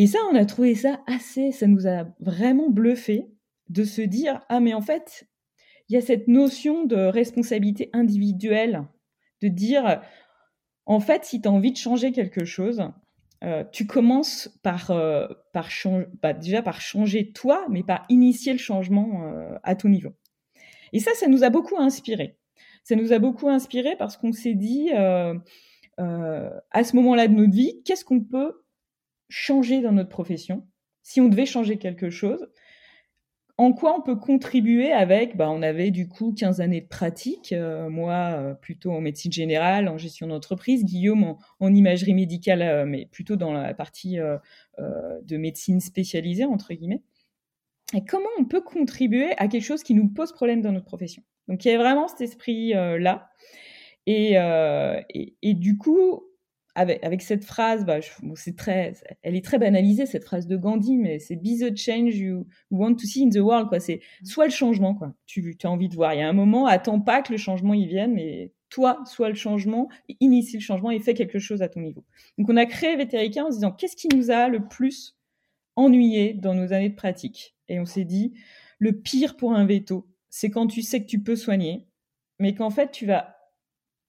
Et ça, on a trouvé ça assez, ça nous a vraiment bluffé de se dire, ah mais en fait, il y a cette notion de responsabilité individuelle, de dire, en fait, si tu as envie de changer quelque chose, euh, tu commences par, euh, par bah, déjà par changer toi, mais par initier le changement euh, à ton niveau. Et ça, ça nous a beaucoup inspiré. Ça nous a beaucoup inspiré parce qu'on s'est dit, à ce moment-là de notre vie, qu'est-ce qu'on peut changer dans notre profession, si on devait changer quelque chose, en quoi on peut contribuer avec, bah, on avait du coup 15 années de pratique, euh, moi euh, plutôt en médecine générale, en gestion d'entreprise, Guillaume en, imagerie médicale, euh, mais plutôt dans la partie de médecine spécialisée, entre guillemets. Et comment on peut contribuer à quelque chose qui nous pose problème dans notre profession? Donc il y a vraiment cet esprit-là. Et, du coup, avec, cette phrase, bah, c'est très, elle est très banalisée cette phrase de Gandhi, mais c'est be the change you want to see in the world, quoi. C'est mmh. soit le changement, quoi. Tu, tu as envie de voir. Il y a un moment, attends pas que le changement y vienne, mais toi, sois le changement, initie le changement et fais quelque chose à ton niveau. Donc, on a créé Vétérica en se disant qu'est-ce qui nous a le plus ennuyé dans nos années de pratique? Et on s'est dit le pire pour un veto, c'est quand tu sais que tu peux soigner, mais qu'en fait, tu vas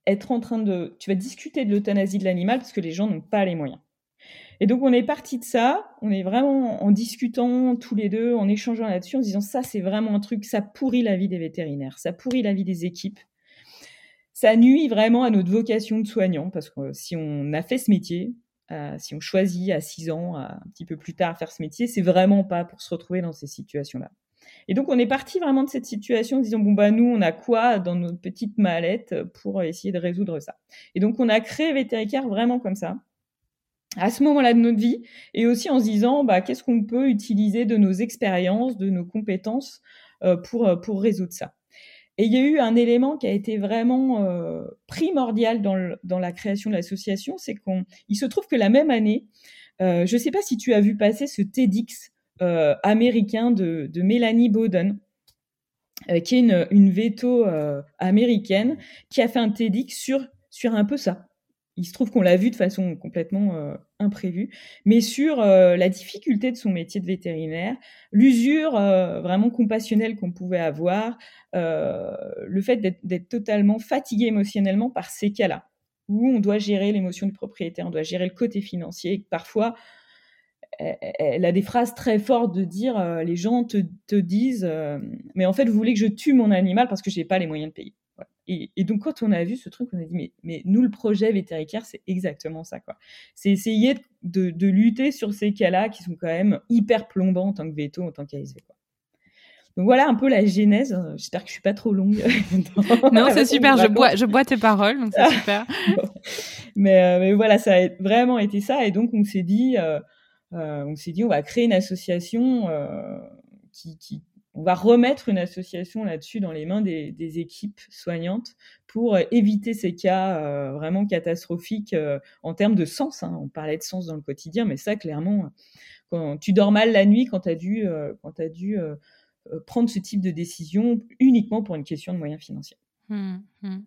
être en train de... Tu vas discuter de l'euthanasie de l'animal parce que les gens n'ont pas les moyens. Et donc on est parti de ça, on est vraiment en discutant tous les deux, en échangeant là-dessus, en disant ça c'est vraiment un truc, ça pourrit la vie des vétérinaires, ça pourrit la vie des équipes, ça nuit vraiment à notre vocation de soignant, parce que si on a fait ce métier, euh, si on choisit à 6 ans, un petit peu plus tard, faire ce métier, c'est vraiment pas pour se retrouver dans ces situations-là. Et donc, on est parti vraiment de cette situation en disant, bon, bah, nous, on a quoi dans notre petite mallette pour essayer de résoudre ça? Et donc, on a créé Vétéricare vraiment comme ça. à ce moment-là de notre vie, et aussi en se disant bah, qu'est-ce qu'on peut utiliser de nos expériences, de nos compétences pour, pour résoudre ça? Et il y a eu un élément qui a été vraiment primordial dans, dans, la création de l'association, c'est qu'il se trouve que la même année, je ne sais pas si tu as vu passer ce TEDx américain de, Mélanie Bowden, euh, qui est une, veto euh, américaine, qui a fait un TEDx sur, sur un peu ça. Il se trouve qu'on l'a vu de façon complètement euh, imprévue, mais sur la difficulté de son métier de vétérinaire, l'usure vraiment compassionnelle qu'on pouvait avoir, le fait d'être totalement fatigué émotionnellement par ces cas-là, où on doit gérer l'émotion du propriétaire, on doit gérer le côté financier, parfois elle a des phrases très fortes de dire euh, les gens te, te disent euh, mais en fait vous voulez que je tue mon animal parce que j'ai pas les moyens de payer et, donc quand on a vu ce truc on a dit mais, mais nous le projet vétérinaire c'est exactement ça quoi c'est essayer de, de, lutter sur ces cas-là qui sont quand même hyper plombants en tant que veto en tant qu'ASV quoi donc voilà un peu la genèse. J'espère que je suis pas trop longue. non, c'est super. Je bois, je bois tes paroles, donc c'est super. mais, euh, mais, voilà, ça a vraiment été ça. Et donc on s'est dit, on s'est dit on va créer une association euh, qui, on va remettre une association là-dessus dans les mains des, équipes soignantes pour euh, éviter ces cas vraiment catastrophiques en termes de sens. Hein. On parlait de sens dans le quotidien, mais ça, clairement, quand tu dors mal la nuit, quand tu as dû, as dû prendre ce type de décision uniquement pour une question de moyens financiers. Mmh, mmh.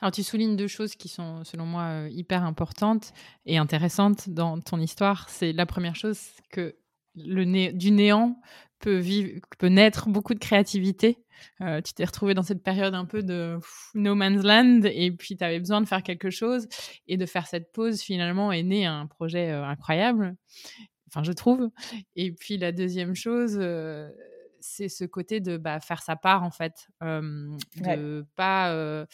Alors, tu soulignes deux choses qui sont, selon moi, euh, hyper importantes et intéressantes dans ton histoire. C'est la première chose que le du néant peut, vivre, peut naître beaucoup de créativité. Euh, tu t'es retrouvé dans cette période un peu de no man's land et puis tu avais besoin de faire quelque chose et de faire cette pause finalement est né un projet euh, incroyable. Enfin, je trouve. Et puis la deuxième chose, c'est ce côté de bah, faire sa part en fait, de pas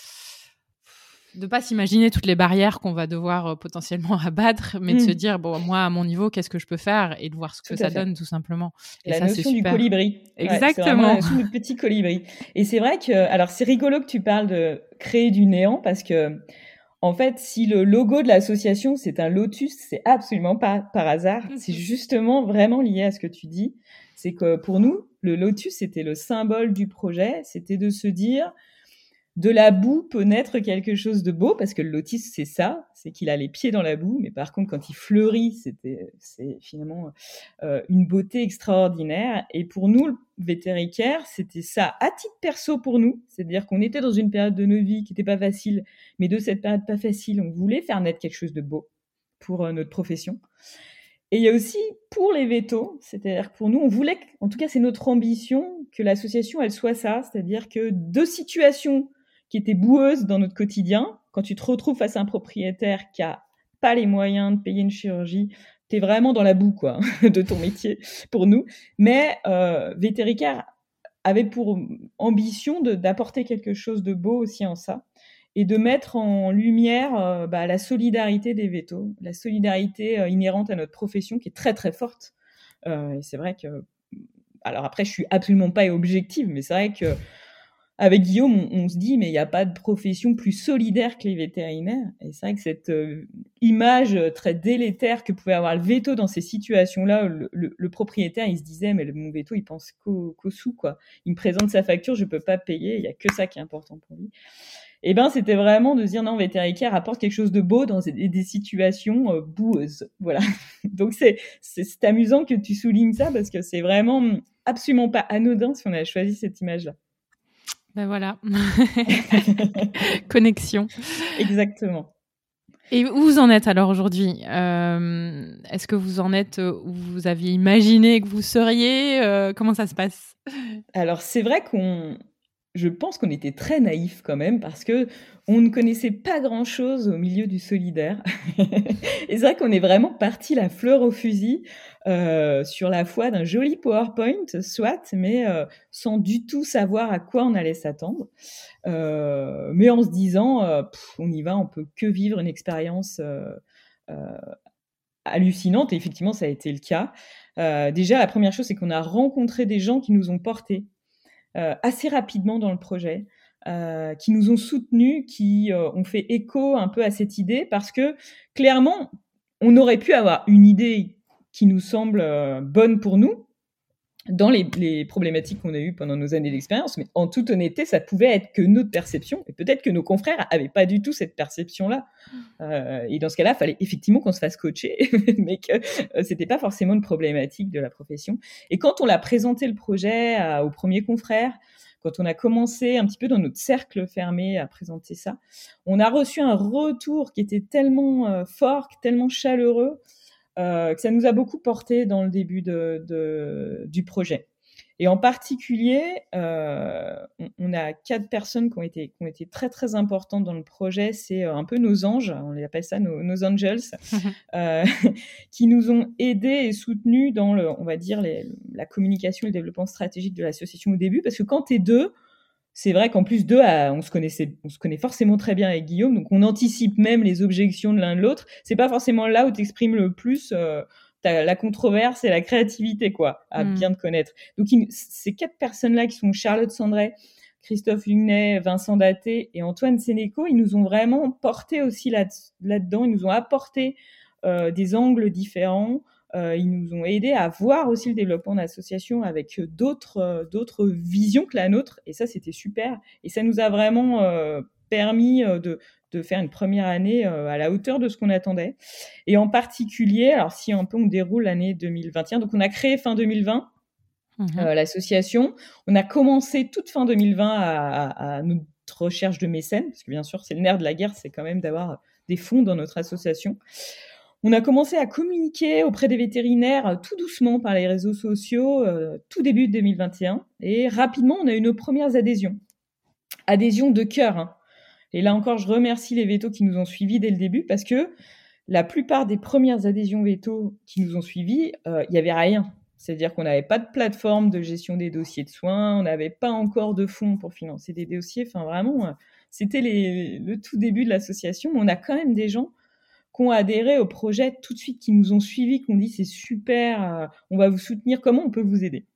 de pas s'imaginer toutes les barrières qu'on va devoir potentiellement abattre, mais de se mmh. dire bon moi à mon niveau qu'est-ce que je peux faire et de voir ce que ça donne tout simplement. Et la notion du colibri. Exactement. la notion du petit colibri. Et c'est vrai que alors c'est rigolo que tu parles de créer du néant parce que en fait, si le logo de l'association c'est un lotus, c'est absolument pas par hasard. Mmh. C'est justement vraiment lié à ce que tu dis. C'est que pour nous, le lotus c'était le symbole du projet. C'était de se dire de la boue peut naître quelque chose de beau parce que le lotus c'est ça, c'est qu'il a les pieds dans la boue, mais par contre quand il fleurit, c'est finalement euh, une beauté extraordinaire. Et pour nous, le vétérinaire, c'était ça à titre perso pour nous, c'est-à-dire qu'on était dans une période de nos vies qui n'était pas facile, mais de cette période pas facile, on voulait faire naître quelque chose de beau pour euh, notre profession. Et il y a aussi pour les vétos, c'est-à-dire pour nous, on voulait, en tout cas c'est notre ambition, que l'association elle soit ça, c'est-à-dire que deux situations qui était boueuse dans notre quotidien. Quand tu te retrouves face à un propriétaire qui a pas les moyens de payer une chirurgie, tu es vraiment dans la boue quoi, de ton métier pour nous. Mais euh, avait pour ambition d'apporter quelque chose de beau aussi en ça et de mettre en lumière euh, bah, la solidarité des vétos, la solidarité euh, inhérente à notre profession qui est très très forte. Euh, et c'est vrai que, alors après, je suis absolument pas objective, mais c'est vrai que avec Guillaume, on, se dit, mais il n'y a pas de profession plus solidaire que les vétérinaires. Et c'est vrai que cette euh, image très délétère que pouvait avoir le veto dans ces situations-là, le, le, propriétaire, il se disait, mais mon veto, il pense qu'au sous, quoi. Il me présente sa facture, je peux pas payer, il y a que ça qui est important pour lui. Eh ben, c'était vraiment de dire, non, vétérinaire apporte quelque chose de beau dans des, situations euh, boueuses. Voilà. Donc, c'est, c'est amusant que tu soulignes ça parce que c'est vraiment absolument pas anodin si on a choisi cette image-là. Ben voilà. Connexion. Exactement. Et où vous en êtes alors aujourd'hui? Euh, Est-ce que vous en êtes où vous aviez imaginé que vous seriez? Euh, Comment ça se passe? Alors c'est vrai qu'on je pense qu'on était très naïfs quand même parce que on ne connaissait pas grand chose au milieu du solidaire. et c'est vrai qu'on est vraiment parti la fleur au fusil euh, sur la foi d'un joli PowerPoint, soit, mais euh, sans du tout savoir à quoi on allait s'attendre. Euh, mais en se disant, on y va, on peut que vivre une expérience hallucinante. Et effectivement, ça a été le cas. déjà, la première chose, c'est qu'on a rencontré des gens qui nous ont portés assez rapidement dans le projet, euh, qui nous ont soutenus, qui euh, ont fait écho un peu à cette idée, parce que clairement, on aurait pu avoir une idée qui nous semble bonne pour nous, dans les, problématiques qu'on a eues pendant nos années d'expérience, mais en toute honnêteté, ça pouvait être que notre perception, et peut-être que nos confrères n'avaient pas du tout cette perception-là. Euh, et dans ce cas-là, il fallait effectivement qu'on se fasse coacher, mais que euh, c'était pas forcément une problématique de la profession. Et quand on l'a présenté le projet aux premiers confrères, quand on a commencé un petit peu dans notre cercle fermé à présenter ça, on a reçu un retour qui était tellement euh, fort, tellement chaleureux, que ça nous a beaucoup porté dans le début de, du projet. Et en particulier, euh, on, a quatre personnes qui ont, été, qui ont été très très importantes dans le projet. C'est euh, un peu nos anges, on les appelle ça nos, nos angels, qui nous ont aidés et soutenus dans le, on va dire, la communication et le développement stratégique de l'association au début. Parce que quand tu es deux, c'est vrai qu'en plus d'eux, on se connaissait, on se connaît forcément très bien avec Guillaume, donc on anticipe même les objections de l'un de l'autre. C'est pas forcément là où tu exprimes le plus euh, la controverse et la créativité, quoi, à mm. bien te connaître. Donc ces quatre personnes-là qui sont Charlotte Sandret, Christophe Hugnet, Vincent Daté et Antoine Sénéco, ils nous ont vraiment porté aussi là, là-dedans, ils nous ont apporté euh, des angles différents. Euh, ils nous ont aidés à voir aussi le développement d'associations avec d'autres euh, d'autres visions que la nôtre. Et ça, c'était super. Et ça nous a vraiment euh, permis de, de faire une première année à la hauteur de ce qu'on attendait. Et en particulier, alors si un peu on déroule l'année 2021, donc on a créé fin 2020 mmh l'association. On a commencé toute fin 2020 à, à, notre recherche de mécènes, parce que bien sûr c'est le nerf de la guerre, c'est quand même d'avoir des fonds dans notre association. On a commencé à communiquer auprès des vétérinaires euh, tout doucement par les réseaux sociaux, euh, tout début de 2021. Et rapidement, on a eu nos premières adhésions. Adhésions de cœur. Hein. Et là encore, je remercie les vétos qui nous ont suivis dès le début parce que la plupart des premières adhésions vétos qui nous ont suivis, euh, il n'y avait rien. C'est-à-dire qu'on n'avait pas de plateforme de gestion des dossiers de soins, on n'avait pas encore de fonds pour financer des dossiers. Enfin, vraiment, c'était le tout début de l'association. On a quand même des gens qui ont adhéré au projet tout de suite, qui nous ont suivis, qui ont dit c'est super, euh, on va vous soutenir, comment on peut vous aider?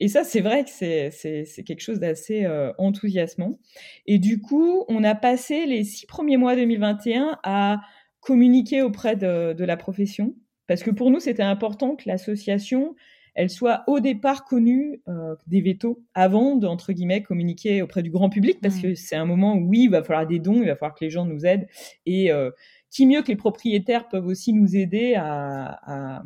Et ça, c'est vrai que c'est quelque chose d'assez euh, enthousiasmant. Et du coup, on a passé les six premiers mois 2021 à communiquer auprès de, la profession, parce que pour nous, c'était important que l'association, elle soit au départ connue euh, des vétos avant de, entre guillemets, communiquer auprès du grand public, parce mmh. que c'est un moment où, oui, il va falloir des dons, il va falloir que les gens nous aident. Et qui mieux que les propriétaires peuvent aussi nous aider à,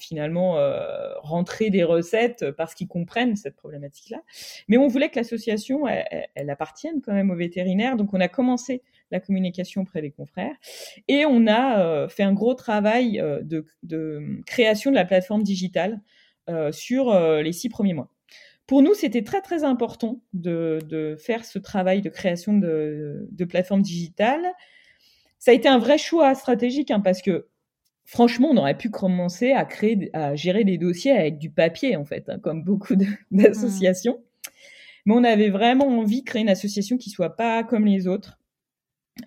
finalement euh, rentrer des recettes parce qu'ils comprennent cette problématique-là. Mais on voulait que l'association, elle, appartienne quand même aux vétérinaires, donc on a commencé la communication auprès des confrères et on a euh, fait un gros travail euh, de, création de la plateforme digitale sur les six premiers mois. Pour nous, c'était très très important de, faire ce travail de création de, de plateforme digitale ça a été un vrai choix stratégique hein, parce que franchement, on aurait pu commencer à créer, à gérer des dossiers avec du papier en fait, hein, comme beaucoup d'associations. Mais on avait vraiment envie de créer une association qui soit pas comme les autres,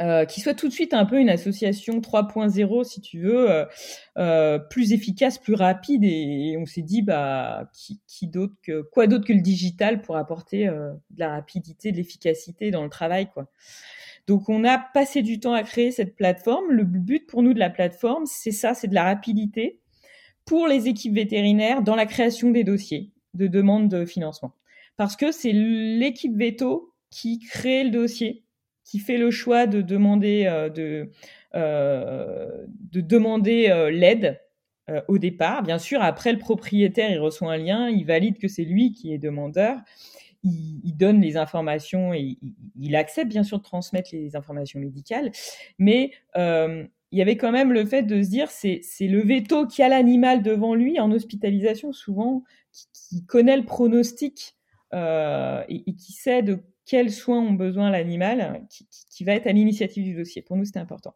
euh, qui soit tout de suite un peu une association 3.0 si tu veux, euh, euh, plus efficace, plus rapide. Et, on s'est dit bah qui, qui d'autre que quoi d'autre que le digital pour apporter de la rapidité, de l'efficacité dans le travail quoi. Donc on a passé du temps à créer cette plateforme. Le but pour nous de la plateforme, c'est ça, c'est de la rapidité pour les équipes vétérinaires dans la création des dossiers de demande de financement. Parce que c'est l'équipe veto qui crée le dossier, qui fait le choix de demander, euh, de, euh, de demander euh, l'aide au départ. Bien sûr, après, le propriétaire, il reçoit un lien, il valide que c'est lui qui est demandeur il, donne les informations et il, accepte bien sûr de transmettre les informations médicales, mais euh, il y avait quand même le fait de se dire c'est le veto qui a l'animal devant lui en hospitalisation souvent qui, connaît le pronostic euh, et, qui sait de quels soins ont besoin l'animal qui, va être à l'initiative du dossier. Pour nous, c'était important.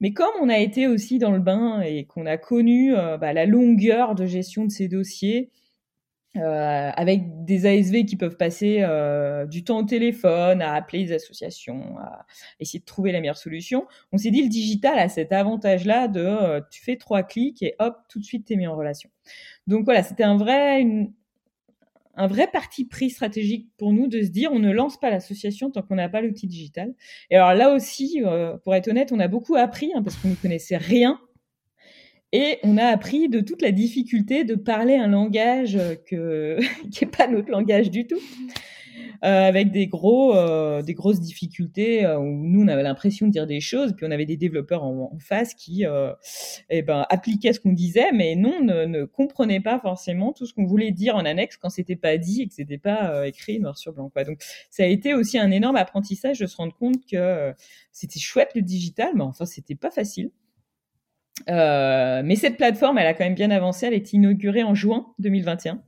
Mais comme on a été aussi dans le bain et qu'on a connu euh, bah, la longueur de gestion de ces dossiers, euh, avec des ASV qui peuvent passer euh, du temps au téléphone, à appeler les associations, à essayer de trouver la meilleure solution. On s'est dit le digital a cet avantage-là de euh, tu fais trois clics et hop, tout de suite tu es mis en relation. Donc voilà, c'était un vrai, un vrai parti pris stratégique pour nous de se dire on ne lance pas l'association tant qu'on n'a pas l'outil digital. Et alors là aussi, pour être honnête, on a beaucoup appris hein, parce qu'on ne connaissait rien Et on a appris de toute la difficulté de parler un langage que, qui n'est pas notre langage du tout. Euh, avec des gros, euh, des grosses difficultés euh, où nous on avait l'impression de dire des choses, puis on avait des développeurs en, face qui, eh ben, appliquaient ce qu'on disait, mais non, ne, ne comprenaient pas forcément tout ce qu'on voulait dire en annexe quand c'était pas dit et que c'était pas écrit noir sur blanc. Quoi. Donc ça a été aussi un énorme apprentissage de se rendre compte que c'était chouette le digital, mais enfin c'était pas facile. Euh, mais cette plateforme, elle a quand même bien avancé. Elle est inaugurée en juin 2021.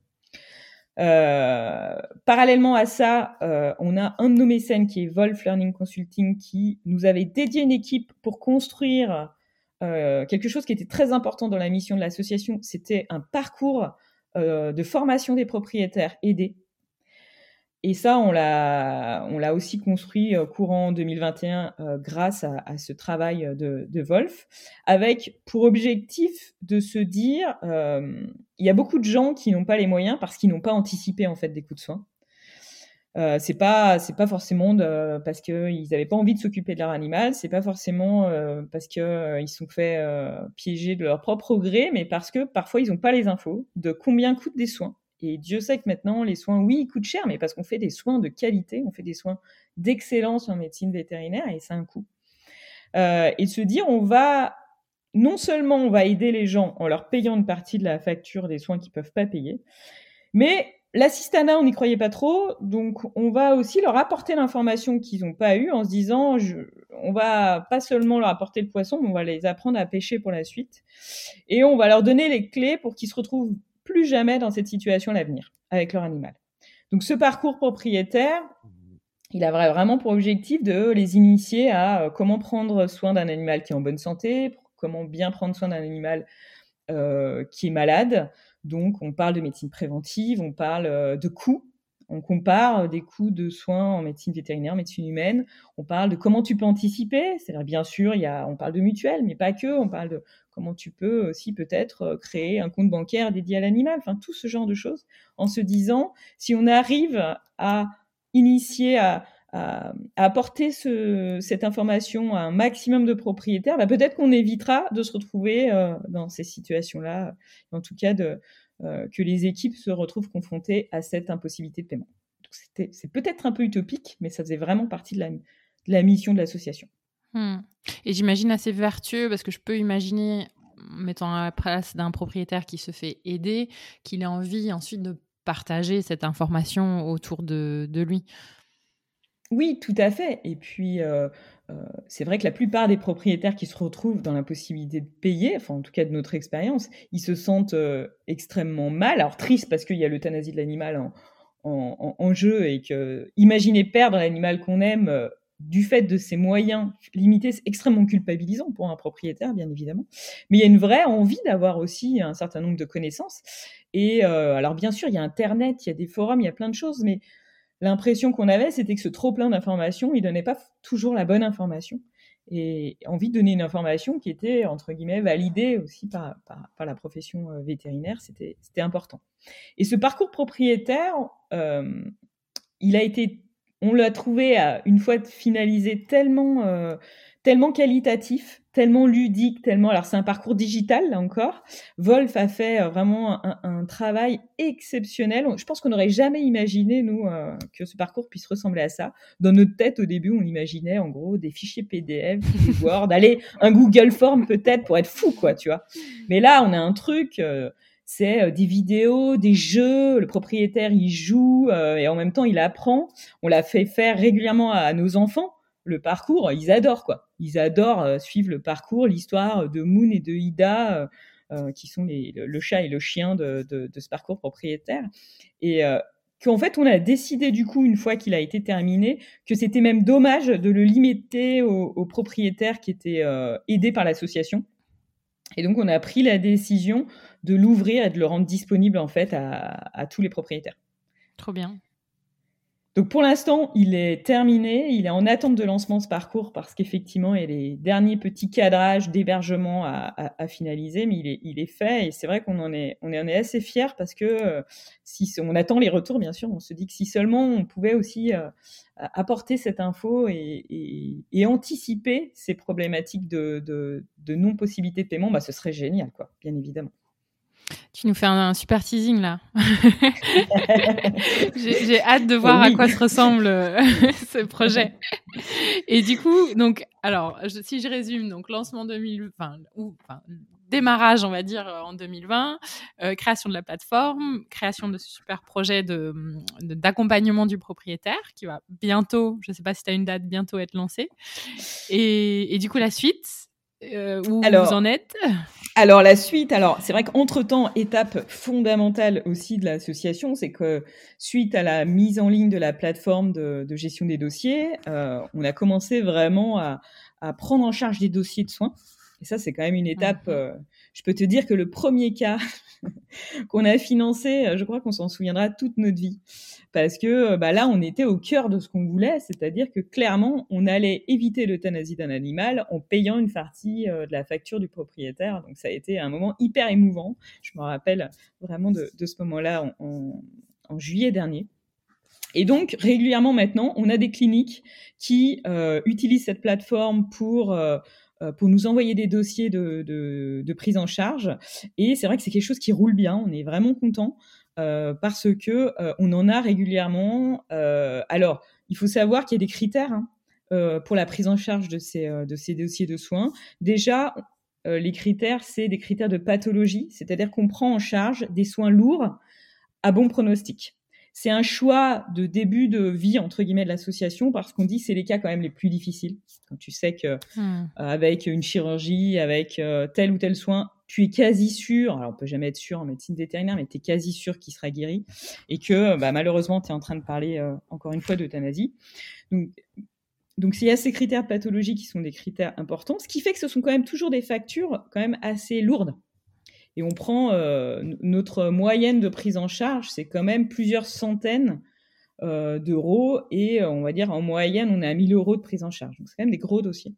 Euh, parallèlement à ça, euh, on a un de nos mécènes qui est Wolf Learning Consulting qui nous avait dédié une équipe pour construire quelque chose qui était très important dans la mission de l'association. C'était un parcours de formation des propriétaires aidés et ça, on l'a, aussi construit euh, courant 2021 euh, grâce à, ce travail de, de, Wolf, avec pour objectif de se dire, euh, il y a beaucoup de gens qui n'ont pas les moyens parce qu'ils n'ont pas anticipé en fait des coups de soin. Euh, c'est pas c'est pas forcément parce qu'ils n'avaient pas envie de s'occuper de leur animal, c'est pas forcément euh, parce que euh, ils sont fait piéger de leur propre gré, mais parce que parfois ils n'ont pas les infos de combien coûtent des soins et Dieu sait que maintenant, les soins, oui, ils coûtent cher, mais parce qu'on fait des soins de qualité, on fait des soins d'excellence en médecine vétérinaire et c'est un coût. Euh, et se dire, on va, non seulement on va aider les gens en leur payant une partie de la facture des soins qu'ils peuvent pas payer, mais l'assistanat, on n'y croyait pas trop, donc on va aussi leur apporter l'information qu'ils n'ont pas eue en se disant, je, on va pas seulement leur apporter le poisson, mais on va les apprendre à pêcher pour la suite. Et on va leur donner les clés pour qu'ils se retrouvent plus jamais dans cette situation à l'avenir avec leur animal. Donc ce parcours propriétaire, il a vraiment pour objectif de les initier à euh, comment prendre soin d'un animal qui est en bonne santé, comment bien prendre soin d'un animal euh, qui est malade. Donc on parle de médecine préventive, on parle euh, de coûts on compare des coûts de soins en médecine vétérinaire, médecine humaine. On parle de comment tu peux anticiper. C'est-à-dire, bien sûr, on parle de mutuelle, mais pas que. On parle de comment tu peux aussi peut-être euh, créer un compte bancaire dédié à l'animal. Enfin, tout ce genre de choses. En se disant, si on arrive à initier, à, apporter cette information à un maximum de propriétaires, bah, peut-être qu'on évitera de se retrouver euh, dans ces situations-là. En tout cas, de, euh, que les équipes se retrouvent confrontées à cette impossibilité de paiement. C'est peut-être un peu utopique, mais ça faisait vraiment partie de la, mission de l'association. Hmm. Et j'imagine assez vertueux, parce que je peux imaginer, mettant à la place d'un propriétaire qui se fait aider, qu'il ait envie ensuite de partager cette information autour de, lui. Oui, tout à fait. Et puis, c'est vrai que la plupart des propriétaires qui se retrouvent dans la possibilité de payer, enfin en tout cas de notre expérience, ils se sentent extrêmement mal. Alors triste parce qu'il y a l'euthanasie de l'animal en, jeu et que imaginer perdre l'animal qu'on aime du fait de ses moyens limités, c'est extrêmement culpabilisant pour un propriétaire, bien évidemment. Mais il y a une vraie envie d'avoir aussi un certain nombre de connaissances. Et alors bien sûr, il y a Internet, il y a des forums, il y a plein de choses, mais l'impression qu'on avait, c'était que ce trop plein d'informations, il donnait pas toujours la bonne information. Et envie de donner une information qui était, entre guillemets, validée aussi par, par, la profession euh, vétérinaire, c'était important. Et ce parcours propriétaire, euh, il a été, on l'a trouvé, une fois finalisé, tellement, euh, tellement qualitatif tellement ludique, tellement. Alors c'est un parcours digital là encore. Wolf a fait euh, vraiment un, travail exceptionnel. Je pense qu'on n'aurait jamais imaginé nous euh, que ce parcours puisse ressembler à ça. Dans notre tête au début, on imaginait en gros des fichiers PDF, des Word, aller un Google Form peut-être pour être fou quoi, tu vois. Mais là, on a un truc. Euh, c'est des vidéos, des jeux, le propriétaire il joue et en même temps il apprend. On l'a fait faire régulièrement à nos enfants le parcours, ils adorent quoi. Ils adorent euh, suivre le parcours, l'histoire de Moon et de Ida, euh, euh, qui sont le, chat et le chien de, ce parcours propriétaire. Et qu'en fait, on a décidé du coup, une fois qu'il a été terminé, que c'était même dommage de le limiter aux, propriétaires qui étaient aidés par l'association. Et donc, on a pris la décision de l'ouvrir et de le rendre disponible en fait à tous les propriétaires. Trop bien. Donc pour l'instant, il est terminé, il est en attente de lancement ce parcours parce qu'effectivement, il y a les derniers petits cadrages d'hébergement à, finaliser, mais il est, il est fait. Et c'est vrai qu'on en est, on en est assez fiers parce que euh, si on attend les retours, bien sûr, on se dit que si seulement on pouvait aussi euh, apporter cette info et, anticiper ces problématiques de, non-possibilité de paiement, bah, ce serait génial, quoi, bien évidemment. Tu nous fais un, super teasing là. J'ai hâte de voir à quoi se ressemble euh, ce projet. Et du coup, donc, alors, si je résume, donc lancement 2020, ou enfin, démarrage, on va dire, euh, en 2020, euh, création de la plateforme, création de ce super projet d'accompagnement de, du propriétaire qui va bientôt, je ne sais pas si tu as une date, bientôt être lancé. Et, et du coup, la suite, euh, où vous en êtes Alors la suite, alors c'est vrai qu'entre-temps, étape fondamentale aussi de l'association, c'est que suite à la mise en ligne de la plateforme de, gestion des dossiers, euh, on a commencé vraiment à, prendre en charge des dossiers de soins. Et ça, c'est quand même une étape. Euh, je peux te dire que le premier cas qu'on a financé, je crois qu'on s'en souviendra toute notre vie parce que bah, là, on était au cœur de ce qu'on voulait, c'est-à-dire que clairement, on allait éviter l'euthanasie d'un animal en payant une partie euh, de la facture du propriétaire. Donc ça a été un moment hyper émouvant. Je me rappelle vraiment de, ce moment-là en, juillet dernier. Et donc, régulièrement maintenant, on a des cliniques qui euh, utilisent cette plateforme pour... Euh, pour nous envoyer des dossiers de, de prise en charge. Et c'est vrai que c'est quelque chose qui roule bien. On est vraiment content. Euh, parce que euh, on en a régulièrement. Euh, alors, il faut savoir qu'il y a des critères hein, pour la prise en charge de ces, de ces dossiers de soins. Déjà, les critères, c'est des critères de pathologie, c'est-à-dire qu'on prend en charge des soins lourds à bon pronostic. C'est un choix de début de vie entre guillemets de l'association parce qu'on dit c'est les cas quand même les plus difficiles. Quand tu sais que hmm. avec une chirurgie, avec tel ou tel soin, tu es quasi sûr, alors on peut jamais être sûr en médecine vétérinaire, mais tu es quasi sûr qu'il sera guéri et que bah, malheureusement tu es en train de parler euh, encore une fois d'euthanasie. Donc, donc s'il y a ces critères pathologiques qui sont des critères importants, ce qui fait que ce sont quand même toujours des factures quand même assez lourdes. Et on prend euh, notre moyenne de prise en charge, c'est quand même plusieurs centaines euh, d'euros et on va dire en moyenne on est à 1000 euros de prise en charge. Donc c'est quand même des gros dossiers.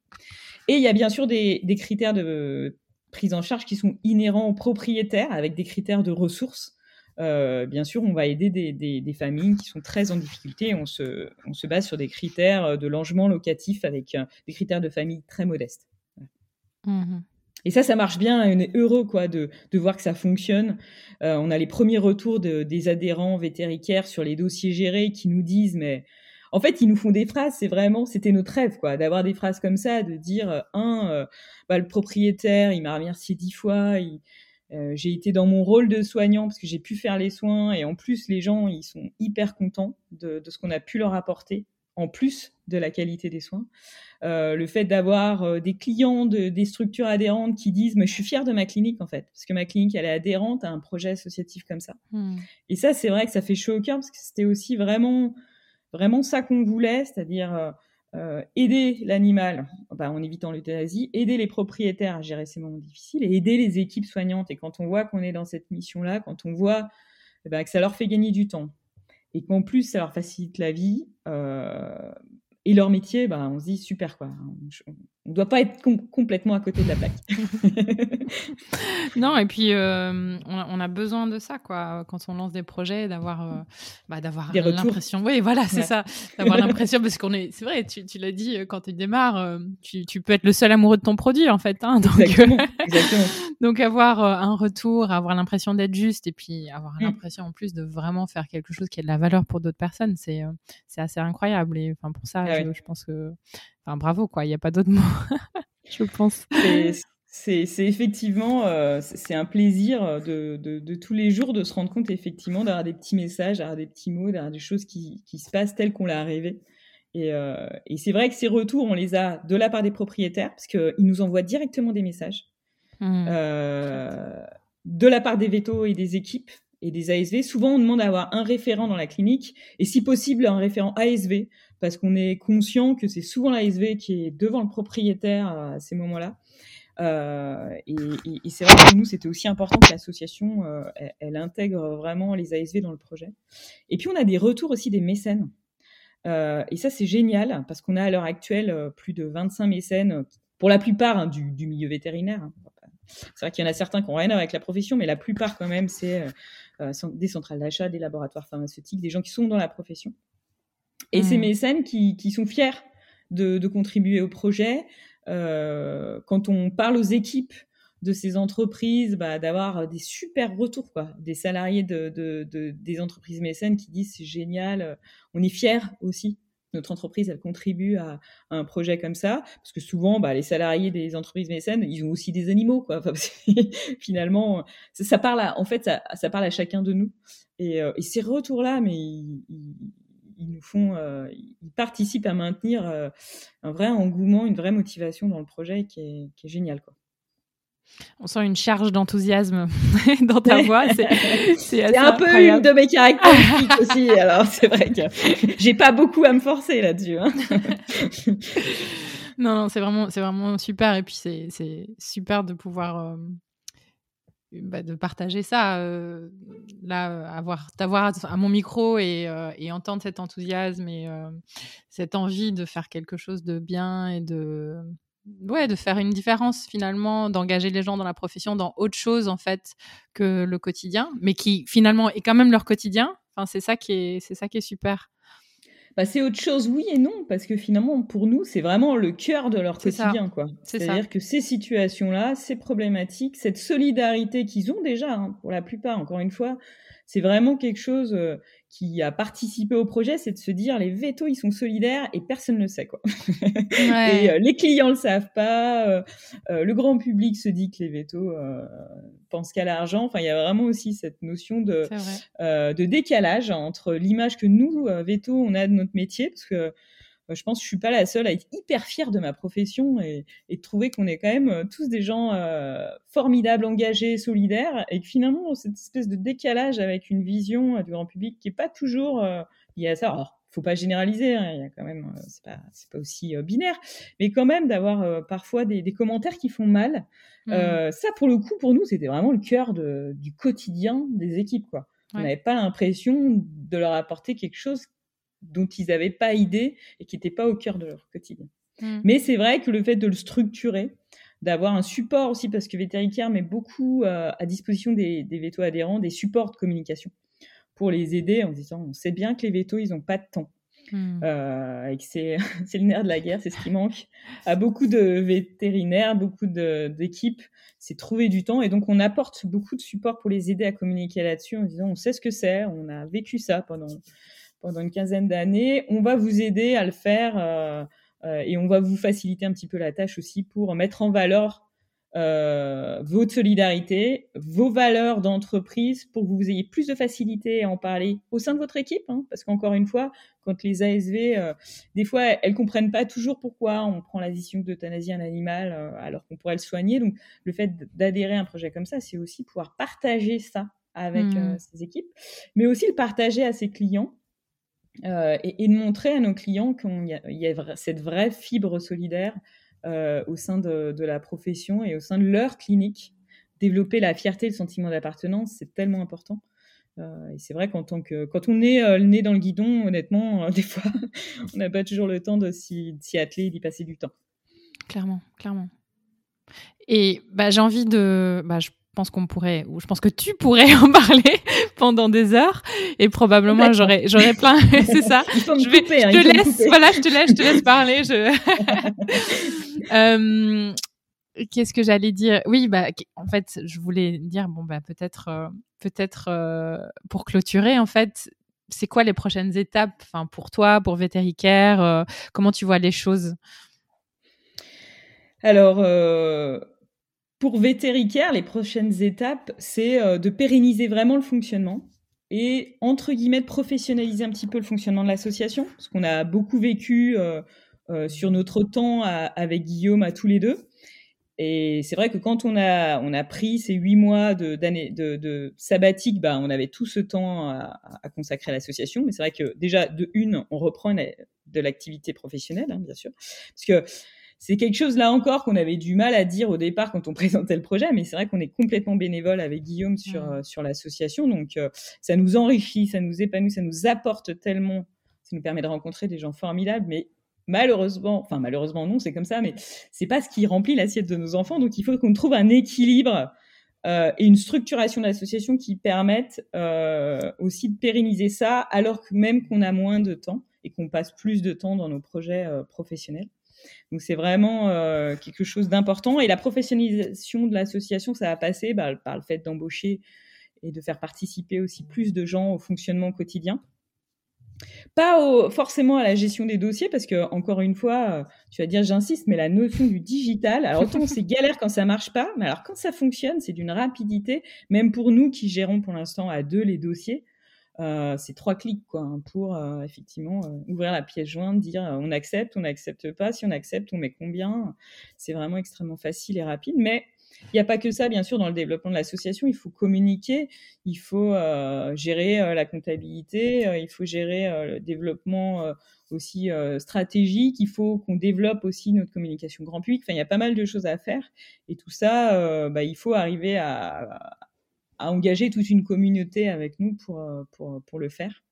Et il y a bien sûr des, critères de prises en charge qui sont inhérents aux propriétaires avec des critères de ressources. Euh, bien sûr, on va aider des, familles qui sont très en difficulté. On se, base sur des critères de logement locatif avec euh, des critères de famille très modestes. Mmh Et ça, ça marche bien. On est heureux quoi de, de voir que ça fonctionne. Euh, on a les premiers retours de, des adhérents vétérinaires sur les dossiers gérés qui nous disent mais en fait, ils nous font des phrases. C'est vraiment, c'était notre rêve, quoi, d'avoir des phrases comme ça, de dire euh, un, euh, bah, le propriétaire, il m'a remercié dix fois. Euh, j'ai été dans mon rôle de soignant parce que j'ai pu faire les soins et en plus les gens ils sont hyper contents de, ce qu'on a pu leur apporter en plus de la qualité des soins. le fait d'avoir des clients de, des structures adhérentes qui disent mais je suis fier de ma clinique en fait parce que ma clinique elle est adhérente à un projet associatif comme ça. Hmm. Et ça c'est vrai que ça fait chaud au cœur parce que c'était aussi vraiment vraiment ça qu'on voulait, c'est-à-dire euh, euh, aider l'animal bah, en évitant l'euthanasie, aider les propriétaires à gérer ces moments difficiles et aider les équipes soignantes. Et quand on voit qu'on est dans cette mission-là, quand on voit eh ben, que ça leur fait gagner du temps et qu'en plus ça leur facilite la vie, euh, et leur métier, bah, on se dit super quoi. Ne doit pas être complètement à côté de la plaque. non, et puis euh, on, a besoin de ça quoi. Quand on lance des projets, d'avoir euh, bah, d'avoir l'impression. Oui, voilà, c'est ça. D'avoir l'impression parce qu'on est. C'est vrai, tu, tu l'as dit euh, quand tu démarres, tu, tu, peux être le seul amoureux de ton produit en fait. Hein, donc, exactement, exactement. donc avoir un retour, avoir l'impression d'être juste et puis avoir mm. l'impression en plus de vraiment faire quelque chose qui a de la valeur pour d'autres personnes, c'est c'est assez incroyable. Et enfin pour ça. Ah je, pense que. Enfin, bravo, quoi. Il n'y a pas d'autre mot, je pense. C'est effectivement, euh, c'est un plaisir de, de, tous les jours de se rendre compte effectivement d'avoir des petits messages, d'avoir des petits mots, d'avoir des choses qui, qui se passent telles qu'on l'a rêvé. Et, euh, et c'est vrai que ces retours, on les a de la part des propriétaires, parce qu'ils nous envoient directement des messages, mmh. euh, de la part des vétos et des équipes et des ASV. Souvent, on demande d'avoir un référent dans la clinique, et si possible, un référent ASV, parce qu'on est conscient que c'est souvent l'ASV qui est devant le propriétaire à ces moments-là. Euh, et, c'est vrai que nous, c'était aussi important que l'association, euh, elle, intègre vraiment les ASV dans le projet. Et puis, on a des retours aussi des mécènes. et ça, c'est génial parce qu'on a à l'heure actuelle plus de 25 mécènes, pour la plupart hein, du, milieu vétérinaire. C'est vrai qu'il y en a certains qui n'ont rien à voir avec la profession, mais la plupart quand même, c'est des centrales d'achat, des laboratoires pharmaceutiques, des gens qui sont dans la profession. Et ces mmh. mécènes qui, sont fiers de, contribuer au projet. quand on parle aux équipes de ces entreprises, bah, d'avoir des super retours, quoi. Des salariés de, des entreprises mécènes qui disent c'est génial, euh, on est fiers aussi. Notre entreprise, elle contribue à, un projet comme ça, parce que souvent, bah, les salariés des entreprises mécènes, ils ont aussi des animaux, quoi. finalement, ça, parle à, en fait, ça, parle à chacun de nous. Et, euh, ces retours-là, mais ils, nous font, euh, ils participent à maintenir un vrai engouement, une vraie motivation dans le projet qui est, qui est génial, quoi. On sent une charge d'enthousiasme dans ta voix. C'est un peu une de mes caractéristiques aussi. Alors, c'est vrai que j'ai pas beaucoup à me forcer là-dessus. Hein. non, non, c'est vraiment, c'est vraiment super. Et puis, c'est super de pouvoir euh, bah, de partager ça. Euh, là, avoir, t'avoir à mon micro et, euh, et, entendre cet enthousiasme et cette envie de faire quelque chose de bien et de ouais, de faire une différence finalement, d'engager les gens dans la profession dans autre chose en fait que le quotidien, mais qui finalement est quand même leur quotidien. Enfin, c'est ça qui est, c'est ça qui est super. Bah, c'est autre chose, oui et non, parce que finalement, pour nous, c'est vraiment le cœur de leur quotidien. quoi. C'est-à-dire que ces situations-là, ces problématiques, cette solidarité qu'ils ont déjà, hein, pour la plupart, encore une fois, c'est vraiment quelque chose euh, qui a participé au projet, c'est de se dire les vétos ils sont solidaires et personne ne le sait quoi. et euh, les clients le savent pas, euh, le grand public se dit que les vétos pensent qu'à l'argent. Enfin, il y a vraiment aussi cette notion de de décalage entre l'image que nous vétos on a de notre métier parce que euh, je pense que je suis pas la seule à être hyper fière de ma profession et, et trouver qu'on est quand même euh, tous des gens euh, formidables, engagés, solidaires, et que finalement cette espèce de décalage avec une vision du grand public qui est pas toujours liée à ça. Alors, faut pas généraliser, hein, il y a quand même, c'est pas, pas aussi binaire, mais quand même d'avoir parfois des, des, commentaires qui font mal. Mmh. ça, pour le coup, pour nous, c'était vraiment le cœur de, du quotidien des équipes, quoi. On n'avait pas l'impression de leur apporter quelque chose dont ils n'avaient pas idée et qui n'étaient pas au cœur de leur quotidien. Mm. Mais c'est vrai que le fait de le structurer, d'avoir un support aussi, parce que Vétéricare met beaucoup euh, à disposition des, des vétos adhérents des supports de communication pour les aider en disant on sait bien que les vétos, ils n'ont pas de temps. Mm. Euh, et que c'est, c'est le nerf de la guerre, c'est ce qui manque à beaucoup de vétérinaires, beaucoup d'équipes, c'est trouver du temps. Et donc, on apporte beaucoup de support pour les aider à communiquer là-dessus en disant on sait ce que c'est, on a vécu ça pendant pendant une quinzaine d'années. On va vous aider à le faire euh, euh, et on va vous faciliter un petit peu la tâche aussi pour mettre en valeur euh, votre solidarité, vos valeurs d'entreprise pour que vous ayez plus de facilité à en parler au sein de votre équipe. Hein, parce qu'encore une fois, quand les ASV, des fois, elles comprennent pas toujours pourquoi on prend la décision d'euthanasier un animal alors qu'on pourrait le soigner. Donc, le fait d'adhérer à un projet comme ça, c'est aussi pouvoir partager ça avec mmh. ses équipes, mais aussi le partager à ses clients euh, et, de montrer à nos clients qu'il y, a cette vraie fibre solidaire euh, au sein de, la profession et au sein de leur clinique. Développer la fierté, le sentiment d'appartenance, c'est tellement important. Euh, et c'est vrai qu'en tant que quand on est le nez dans le guidon, honnêtement, des fois, on n'a pas toujours le temps de s'y atteler et d'y passer du temps. Clairement, clairement. Et bah, j'ai envie de, bah, pense qu'on pourrait, ou je pense que tu pourrais en parler pendant des heures, et probablement j'aurais, j'aurais plein. c'est ça. je, vais, hein, te laisse, voilà, je te laisse, je te laisse parler. Je... euh, Qu'est-ce que j'allais dire? Oui, bah, en fait, je voulais dire, bon, bah, peut-être, euh, peut-être euh, pour clôturer, en fait, c'est quoi les prochaines étapes, enfin, pour toi, pour Vétéricare euh, Comment tu vois les choses? Alors pour Vétéricare, les prochaines étapes, c'est euh, de pérenniser vraiment le fonctionnement et, entre guillemets, de professionnaliser un petit peu le fonctionnement de l'association, parce qu'on a beaucoup vécu euh, euh, sur notre temps avec Guillaume à tous les deux. Et c'est vrai que quand on a, on a pris ces huit mois de, de, de sabbatique, bah, on avait tout ce temps à, consacrer à l'association. Mais c'est vrai que déjà, de une, on reprend de l'activité professionnelle, hein, bien sûr. Parce que c'est quelque chose là encore qu'on avait du mal à dire au départ quand on présentait le projet, mais c'est vrai qu'on est complètement bénévole avec Guillaume sur, euh, sur l'association, donc euh, ça nous enrichit, ça nous épanouit, ça nous apporte tellement. Ça nous permet de rencontrer des gens formidables, mais malheureusement, enfin malheureusement non, c'est comme ça, mais c'est pas ce qui remplit l'assiette de nos enfants. Donc il faut qu'on trouve un équilibre euh, et une structuration de l'association qui permettent euh, aussi de pérenniser ça, alors que même qu'on a moins de temps et qu'on passe plus de temps dans nos projets euh, professionnels. Donc c'est vraiment euh, quelque chose d'important. Et la professionnalisation de l'association, ça va passer bah, par le fait d'embaucher et de faire participer aussi plus de gens au fonctionnement quotidien. Pas forcément à la gestion des dossiers, parce que, encore une fois, tu vas dire, j'insiste, mais la notion du digital, alors autant c'est galère quand ça marche pas, mais alors quand ça fonctionne, c'est d'une rapidité, même pour nous qui gérons pour l'instant à deux les dossiers, euh, c'est trois clics quoi hein, pour euh, effectivement ouvrir la pièce jointe, dire on accepte, on n'accepte pas, si on accepte, on met combien? C'est vraiment extrêmement facile et rapide, mais il n'y a pas que ça, bien sûr, dans le développement de l'association. Il faut communiquer, il faut euh, gérer euh, la comptabilité, euh, il faut gérer le développement aussi stratégique, il faut qu'on développe aussi notre communication grand public. Enfin, il y a pas mal de choses à faire. Et tout ça, bah, il faut arriver à, engager toute une communauté avec nous pour, pour, pour le faire.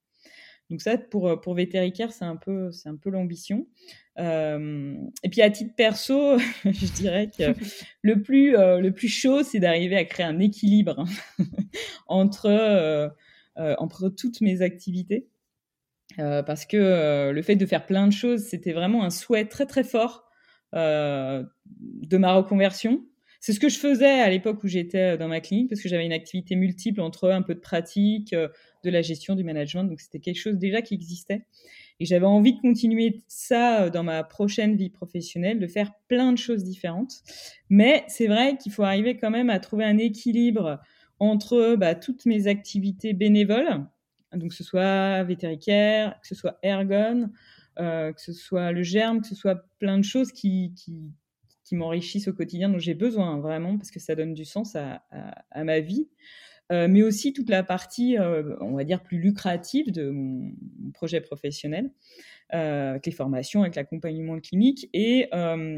Donc ça, pour, pour Vétéricaire, c'est un peu, c'est un peu l'ambition. Euh, et puis à titre perso, je dirais que le plus, euh, le plus chaud, c'est d'arriver à créer un équilibre entre, euh, entre toutes mes activités. parce que le fait de faire plein de choses, c'était vraiment un souhait très très fort de ma reconversion. C'est ce que je faisais à l'époque où j'étais dans ma clinique, parce que j'avais une activité multiple entre un peu de pratique, de la gestion, du management. Donc c'était quelque chose déjà qui existait. Et j'avais envie de continuer ça euh, dans ma prochaine vie professionnelle, de faire plein de choses différentes. Mais c'est vrai qu'il faut arriver quand même à trouver un équilibre entre bah, toutes mes activités bénévoles, donc que ce soit vétérinaire, que ce soit ergon, euh, que ce soit le germe, que ce soit plein de choses qui, qui, qui m'enrichissent au quotidien, dont j'ai besoin vraiment, parce que ça donne du sens à, ma vie. Euh, mais aussi toute la partie, euh, on va dire, plus lucrative de mon, projet professionnel, euh, avec les formations, avec l'accompagnement clinique. Et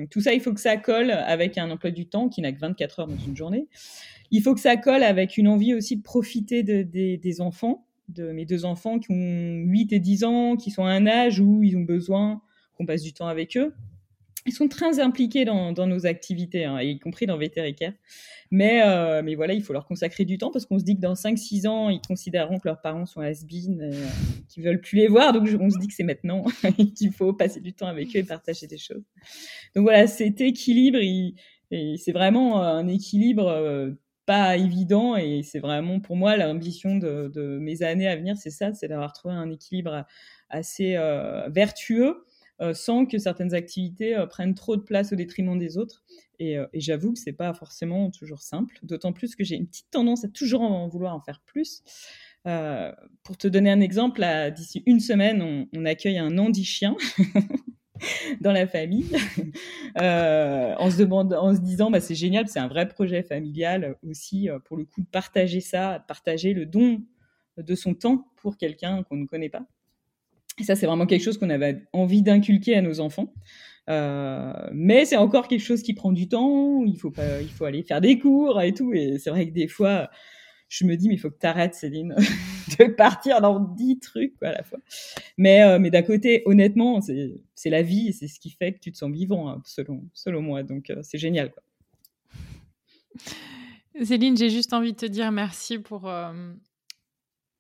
tout ça, il faut que ça colle avec un emploi du temps qui n'a que 24 heures dans une journée. Il faut que ça colle avec une envie aussi de profiter de, des enfants, de mes deux enfants qui ont 8 et 10 ans, qui sont à un âge où ils ont besoin qu'on passe du temps avec eux ils sont très impliqués dans, nos activités, hein, y compris dans Vétéricaire. Mais, euh, mais voilà, il faut leur consacrer du temps parce qu'on se dit que dans 5-6 ans, ils considéreront que leurs parents sont has-been, euh, qu'ils veulent plus les voir. Donc, on se dit que c'est maintenant qu'il faut passer du temps avec eux et partager des choses. Donc voilà, cet équilibre, c'est vraiment un équilibre euh, pas évident et c'est vraiment pour moi l'ambition de, mes années à venir, c'est ça, c'est d'avoir trouvé un équilibre assez euh, vertueux sans que certaines activités euh, prennent trop de place au détriment des autres. Et, euh, et j'avoue que c'est pas forcément toujours simple, d'autant plus que j'ai une petite tendance à toujours en vouloir en faire plus. pour te donner un exemple, d'ici une semaine, on, accueille un Andy-chien dans la famille, euh, en, se demande, en se disant bah, c'est génial, c'est un vrai projet familial aussi, pour le coup, de partager ça, de partager le don de son temps pour quelqu'un qu'on ne connaît pas. Et ça, c'est vraiment quelque chose qu'on avait envie d'inculquer à nos enfants. Euh, mais c'est encore quelque chose qui prend du temps. Il faut pas, il faut aller faire des cours et tout. Et c'est vrai que des fois, je me dis, mais il faut que tu arrêtes, Céline, de partir dans dix trucs à la fois. Mais, euh, mais d'un côté, honnêtement, c'est la vie et c'est ce qui fait que tu te sens vivant, hein, selon, selon moi. Donc, euh, c'est génial. Quoi. Céline, j'ai juste envie de te dire merci pour,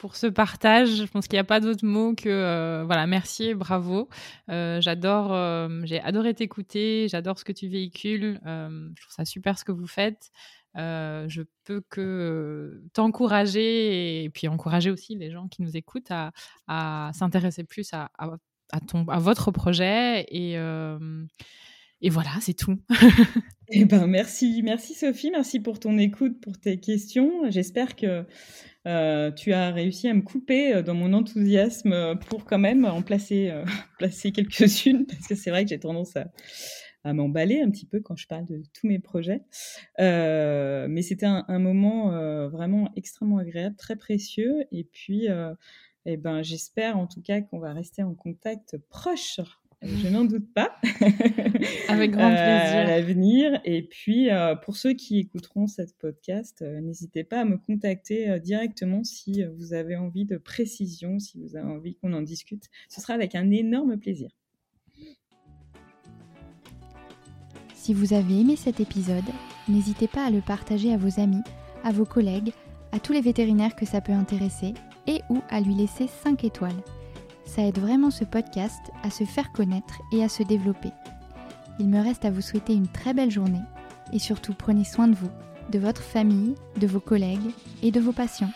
pour ce partage. Je pense qu'il n'y a pas d'autre mot que euh, voilà, merci et bravo. Euh, j'adore, euh, j'ai adoré t'écouter, j'adore ce que tu véhicules. je trouve ça super ce que vous faites. je peux que t'encourager et puis encourager aussi les gens qui nous écoutent à, s'intéresser plus à, ton, à votre projet et et voilà, c'est tout. eh ben, merci, merci Sophie, merci pour ton écoute, pour tes questions. J'espère que euh, tu as réussi à me couper euh, dans mon enthousiasme pour quand même en placer, euh, placer quelques-unes, parce que c'est vrai que j'ai tendance à, m'emballer un petit peu quand je parle de tous mes projets. Mais c'était un, un, moment vraiment extrêmement agréable, très précieux. Et puis, eh ben, j'espère en tout cas qu'on va rester en contact proche je n'en doute pas. Avec grand plaisir. à l'avenir. Et puis, pour ceux qui écouteront cette podcast, n'hésitez pas à me contacter directement si vous avez envie de précision, si vous avez envie qu'on en discute. Ce sera avec un énorme plaisir. Si vous avez aimé cet épisode, n'hésitez pas à le partager à vos amis, à vos collègues, à tous les vétérinaires que ça peut intéresser et ou à lui laisser 5 étoiles. Ça aide vraiment ce podcast à se faire connaître et à se développer. Il me reste à vous souhaiter une très belle journée et surtout prenez soin de vous, de votre famille, de vos collègues et de vos patients.